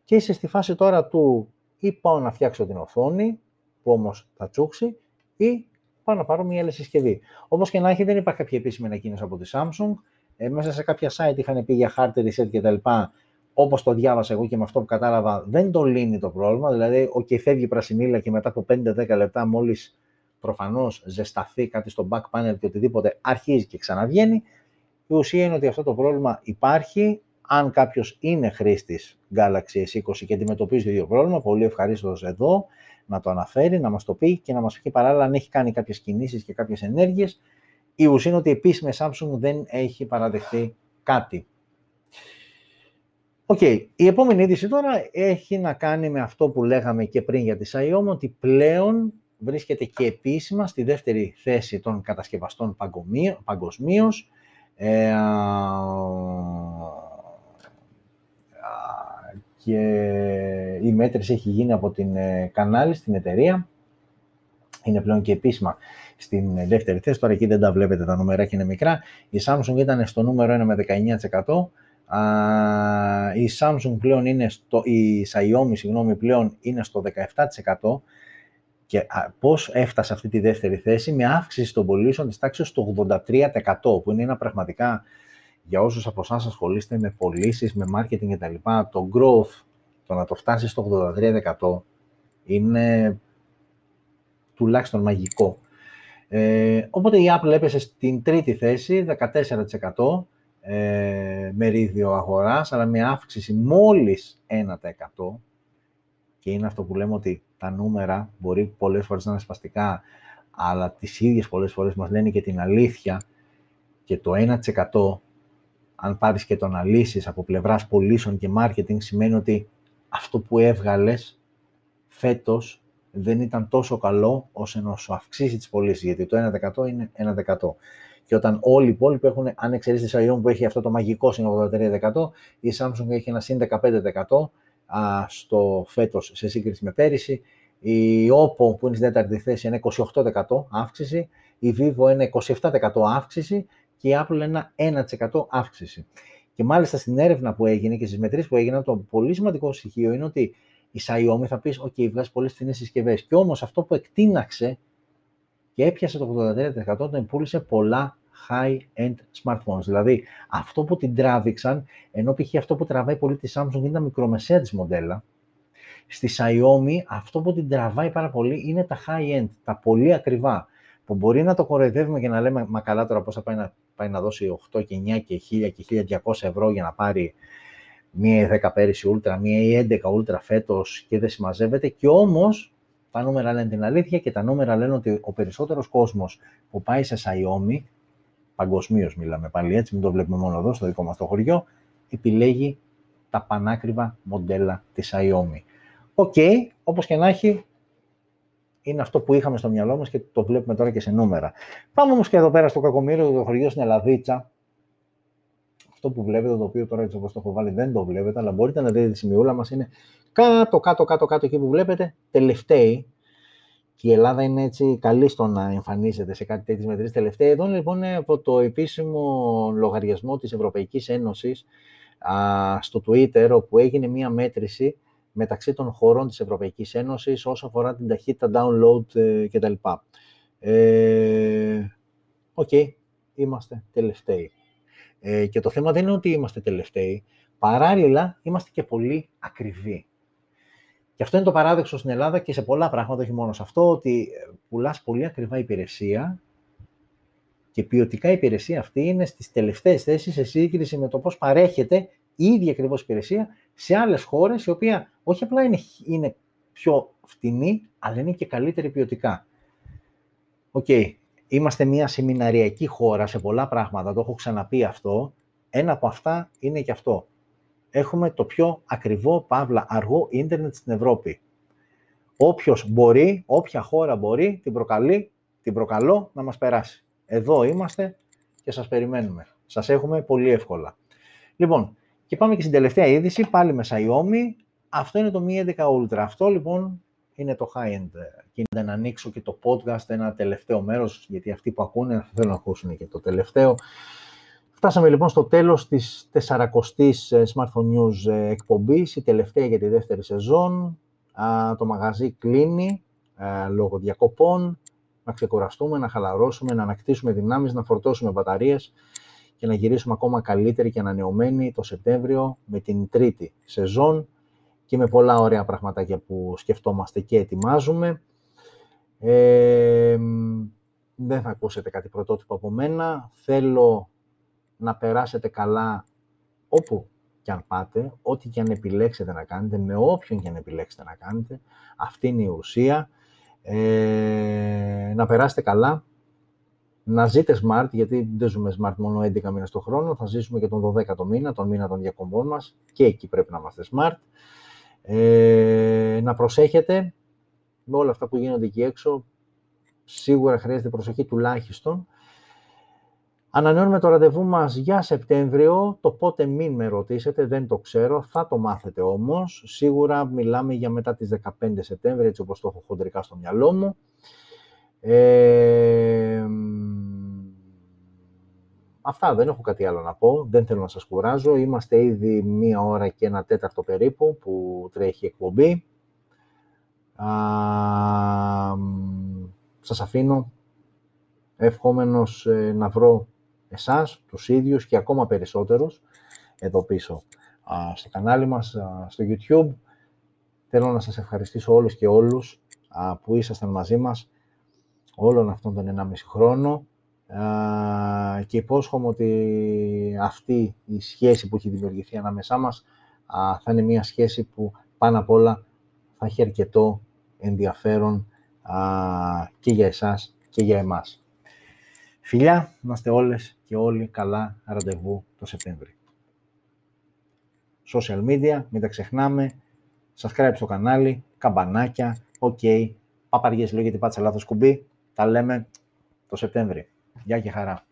και είσαι στη φάση τώρα του ή πάω να φτιάξω την οθόνη, που όμως θα τσούξει, ή πάω να πάρω μια άλλη συσκευή. Όπως και να έχει, δεν υπάρχει κάποια επίσημη ανακοίνωση από τη Samsung. Ε, μέσα σε κάποια site είχαν πει για hard reset κτλ. Όπως το διάβασα εγώ και με αυτό που κατάλαβα, δεν το λύνει το πρόβλημα. Δηλαδή, OK, φεύγει η πρασινίλα και μετά από 5-10 λεπτά, μόλις προφανώς ζεσταθεί κάτι στο back panel και οτιδήποτε, αρχίζει και ξαναβγαίνει. Η ουσία είναι ότι αυτό το πρόβλημα υπάρχει. Αν κάποιος είναι χρήστης Galaxy S20 και αντιμετωπίζει το ίδιο πρόβλημα, πολύ ευχαρίστως εδώ να το αναφέρει, να μας το πει και να μας πει παράλληλα αν έχει κάνει κάποιες κινήσεις και κάποιες ενέργειες. Η ουσία είναι ότι επισήμως η Samsung δεν έχει παραδεχτεί κάτι. ΟΚ, okay. η επόμενη είδηση τώρα έχει να κάνει με αυτό που λέγαμε και πριν για τη Xiaomi, ότι πλέον βρίσκεται και επίσημα στη δεύτερη θέση των κατασκευαστών παγκοσμίως. Ε, και η μέτρηση έχει γίνει από την ε, Canalys την εταιρεία. Είναι πλέον και επίσημα στην δεύτερη θέση. Τώρα εκεί δεν τα βλέπετε, τα νούμερα είναι μικρά. Η Samsung ήταν στο νούμερο 1 με 19%. Η Samsung πλέον είναι στο, η Xiaomi συγγνώμη, πλέον είναι στο 17% και πώς έφτασε αυτή τη δεύτερη θέση; Με αύξηση των πωλήσεων της τάξης στο 83% που είναι ένα πραγματικά για όσους από εσάς ασχολείστε με πωλήσεις, με marketing κτλ. Το growth, το να το φτάσεις στο 83% είναι τουλάχιστον μαγικό. Ε, οπότε η Apple έπεσε στην τρίτη θέση, 14% ε, μερίδιο αγοράς, αλλά με αύξηση μόλις 1%. Και είναι αυτό που λέμε ότι τα νούμερα μπορεί πολλές φορές να είναι σπαστικά, αλλά τις ίδιες πολλές φορές μας λένε και την αλήθεια και το 1% αν πάρεις και το αναλύσεις από πλευράς πωλήσεων και marketing, σημαίνει ότι αυτό που έβγαλες φέτος δεν ήταν τόσο καλό ώστε να σου αυξήσει τις πωλήσεις, γιατί το 1% είναι 1%. Και όταν όλοι οι υπόλοιποι έχουν, αν εξαιρέσει τη Xiaomi που έχει αυτό το μαγικό συν 83%, η Samsung έχει ένα συν 15% στο φέτος σε σύγκριση με πέρυσι, η Oppo που είναι στην τέταρτη θέση είναι 28% αύξηση, η Vivo είναι 27% αύξηση και η Apple ένα 1% αύξηση. Και μάλιστα στην έρευνα που έγινε και στις μετρήσεις που έγιναν, το πολύ σημαντικό στοιχείο είναι ότι η Xiaomi θα πεις: OK, βγάζει πολλές φθηνές συσκευές. Και όμως αυτό που εκτείναξε και έπιασε το 83% τον πούλησε πολλά high-end smartphones. Δηλαδή, αυτό που την τράβηξαν, ενώ π.χ. αυτό που τραβάει πολύ τη Samsung είναι τα μικρομεσαία της μοντέλα, στη Xiaomi αυτό που την τραβάει πάρα πολύ είναι τα high-end, τα πολύ ακριβά που μπορεί να το κοροϊδεύουμε και να λέμε μα καλά τώρα πώς θα πάει να, πάει να δώσει 8 και 9 και 1000 και 1200 ευρώ για να πάρει μία 10 πέρυσι Ultra, μία 11 Ultra φέτος και δεν συμμαζεύεται και όμως τα νούμερα λένε την αλήθεια και τα νούμερα λένε ότι ο περισσότερος κόσμος που πάει σε Xiaomi, παγκοσμίως μιλάμε πάλι έτσι, μην το βλέπουμε μόνο εδώ στο δικό μας το χωριό, επιλέγει τα πανάκριβα μοντέλα της Xiaomi. ΟΚ, okay, όπως και να έχει, είναι αυτό που είχαμε στο μυαλό μας και το βλέπουμε τώρα και σε νούμερα. Πάμε όμως και εδώ πέρα στο κακόμοιρο το χωριό στην Ελλαδίτσα. Αυτό που βλέπετε, το οποίο τώρα έτσι όπως το έχω βάλει δεν το βλέπετε, αλλά μπορείτε να δείτε τη σημειούλα μας είναι κάτω, κάτω, κάτω, κάτω εκεί που βλέπετε, τελευταίοι. Και η Ελλάδα είναι έτσι καλή στο να εμφανίζεται σε κάτι τέτοιες μετρήσεις τελευταία. Εδώ λοιπόν είναι από το επίσημο λογαριασμό της Ευρωπαϊκής Ένωσης στο Twitter, όπου έγινε μία μέτρηση μεταξύ των χωρών της Ευρωπαϊκής Ένωσης όσο αφορά την ταχύτητα download ε, κτλ. Ε, ΟΚ, okay, είμαστε τελευταίοι. Ε, και το θέμα δεν είναι ότι είμαστε τελευταίοι, παράλληλα είμαστε και πολύ ακριβοί. Και αυτό είναι το παράδοξο στην Ελλάδα και σε πολλά πράγματα, όχι μόνο σε αυτό, ότι ε, πουλάς πολύ ακριβά υπηρεσία και ποιοτικά υπηρεσία αυτή είναι στις τελευταίες θέσεις σε σύγκριση με το πώς παρέχεται η ίδια ακριβώς υπηρεσία σε άλλες χώρες, η οποία όχι απλά είναι, είναι πιο φτηνή, αλλά είναι και καλύτερη ποιοτικά. ΟΚ. Okay. Είμαστε μια σεμιναριακή χώρα σε πολλά πράγματα, το έχω ξαναπεί αυτό. Ένα από αυτά είναι και αυτό. Έχουμε το πιο ακριβό, παύλα, αργό ίντερνετ στην Ευρώπη. Όποιος μπορεί, όποια χώρα μπορεί, την προκαλεί, την προκαλώ να μας περάσει. Εδώ είμαστε και σας περιμένουμε. Σας έχουμε πολύ εύκολα. Λοιπόν, και πάμε και στην τελευταία είδηση, πάλι με Xiaomi. Αυτό είναι το Mi 11 Ultra. Αυτό λοιπόν είναι το high-end. Και να ανοίξω και το podcast, ένα τελευταίο μέρος, γιατί αυτοί που ακούνε θέλουν να ακούσουν και το τελευταίο. Φτάσαμε λοιπόν στο τέλος της 40ης ε, Smartphone News ε, εκπομπής, η τελευταία για τη δεύτερη σεζόν. Το μαγαζί κλείνει ε, λόγω διακοπών. Να ξεκουραστούμε, να χαλαρώσουμε, να ανακτήσουμε δυνάμεις, να φορτώσουμε μπαταρίες και να γυρίσουμε ακόμα καλύτεροι και ανανεωμένοι το Σεπτέμβριο με την τρίτη σεζόν και με πολλά ωραία πραγματάκια που σκεφτόμαστε και ετοιμάζουμε. Ε, δεν θα ακούσετε κάτι πρωτότυπο από μένα. Θέλω να περάσετε καλά όπου και αν πάτε, ό,τι και αν επιλέξετε να κάνετε, με όποιον και αν επιλέξετε να κάνετε. Αυτή είναι η ουσία. Ε, να περάσετε καλά, να ζείτε smart, γιατί δεν ζούμε smart μόνο 11 μήνες το χρόνο, θα ζήσουμε και τον 12ο μήνα, τον μήνα των διακομπών μας και εκεί πρέπει να είμαστε smart. Ε, να προσέχετε με όλα αυτά που γίνονται εκεί έξω, σίγουρα χρειάζεται προσοχή τουλάχιστον. Ανανεώνουμε το ραντεβού μας για Σεπτέμβριο, το πότε μην με ρωτήσετε, δεν το ξέρω, θα το μάθετε όμως. Σίγουρα μιλάμε για μετά τις 15 Σεπτέμβρη, έτσι όπως το έχω χοντρικά στο μυαλό μου. Ε, αυτά, δεν έχω κάτι άλλο να πω, δεν θέλω να σας κουράζω. Είμαστε ήδη μία ώρα και ένα τέταρτο περίπου που τρέχει η εκπομπή. Α, σας αφήνω ευχόμενος ε, να βρω εσάς, τους ίδιους και ακόμα περισσότερους εδώ πίσω στο κανάλι μας, στο YouTube. Θέλω να σας ευχαριστήσω όλους και όλους που ήσασταν μαζί μας όλον αυτόν τον 1,5 χρόνο και υπόσχομαι ότι αυτή η σχέση που έχει δημιουργηθεί ανάμεσά μας θα είναι μια σχέση που πάνω απ' όλα θα έχει αρκετό ενδιαφέρον και για εσάς και για εμάς. Φιλιά, να είστε όλες και όλοι καλά ραντεβού το Σεπτέμβρη. Social media, μην τα ξεχνάμε. Subscribe στο κανάλι, καμπανάκια, ok. Παπαριές λέω γιατί πάτησα λάθος κουμπί. Τα λέμε το Σεπτέμβρη. Γεια και χαρά.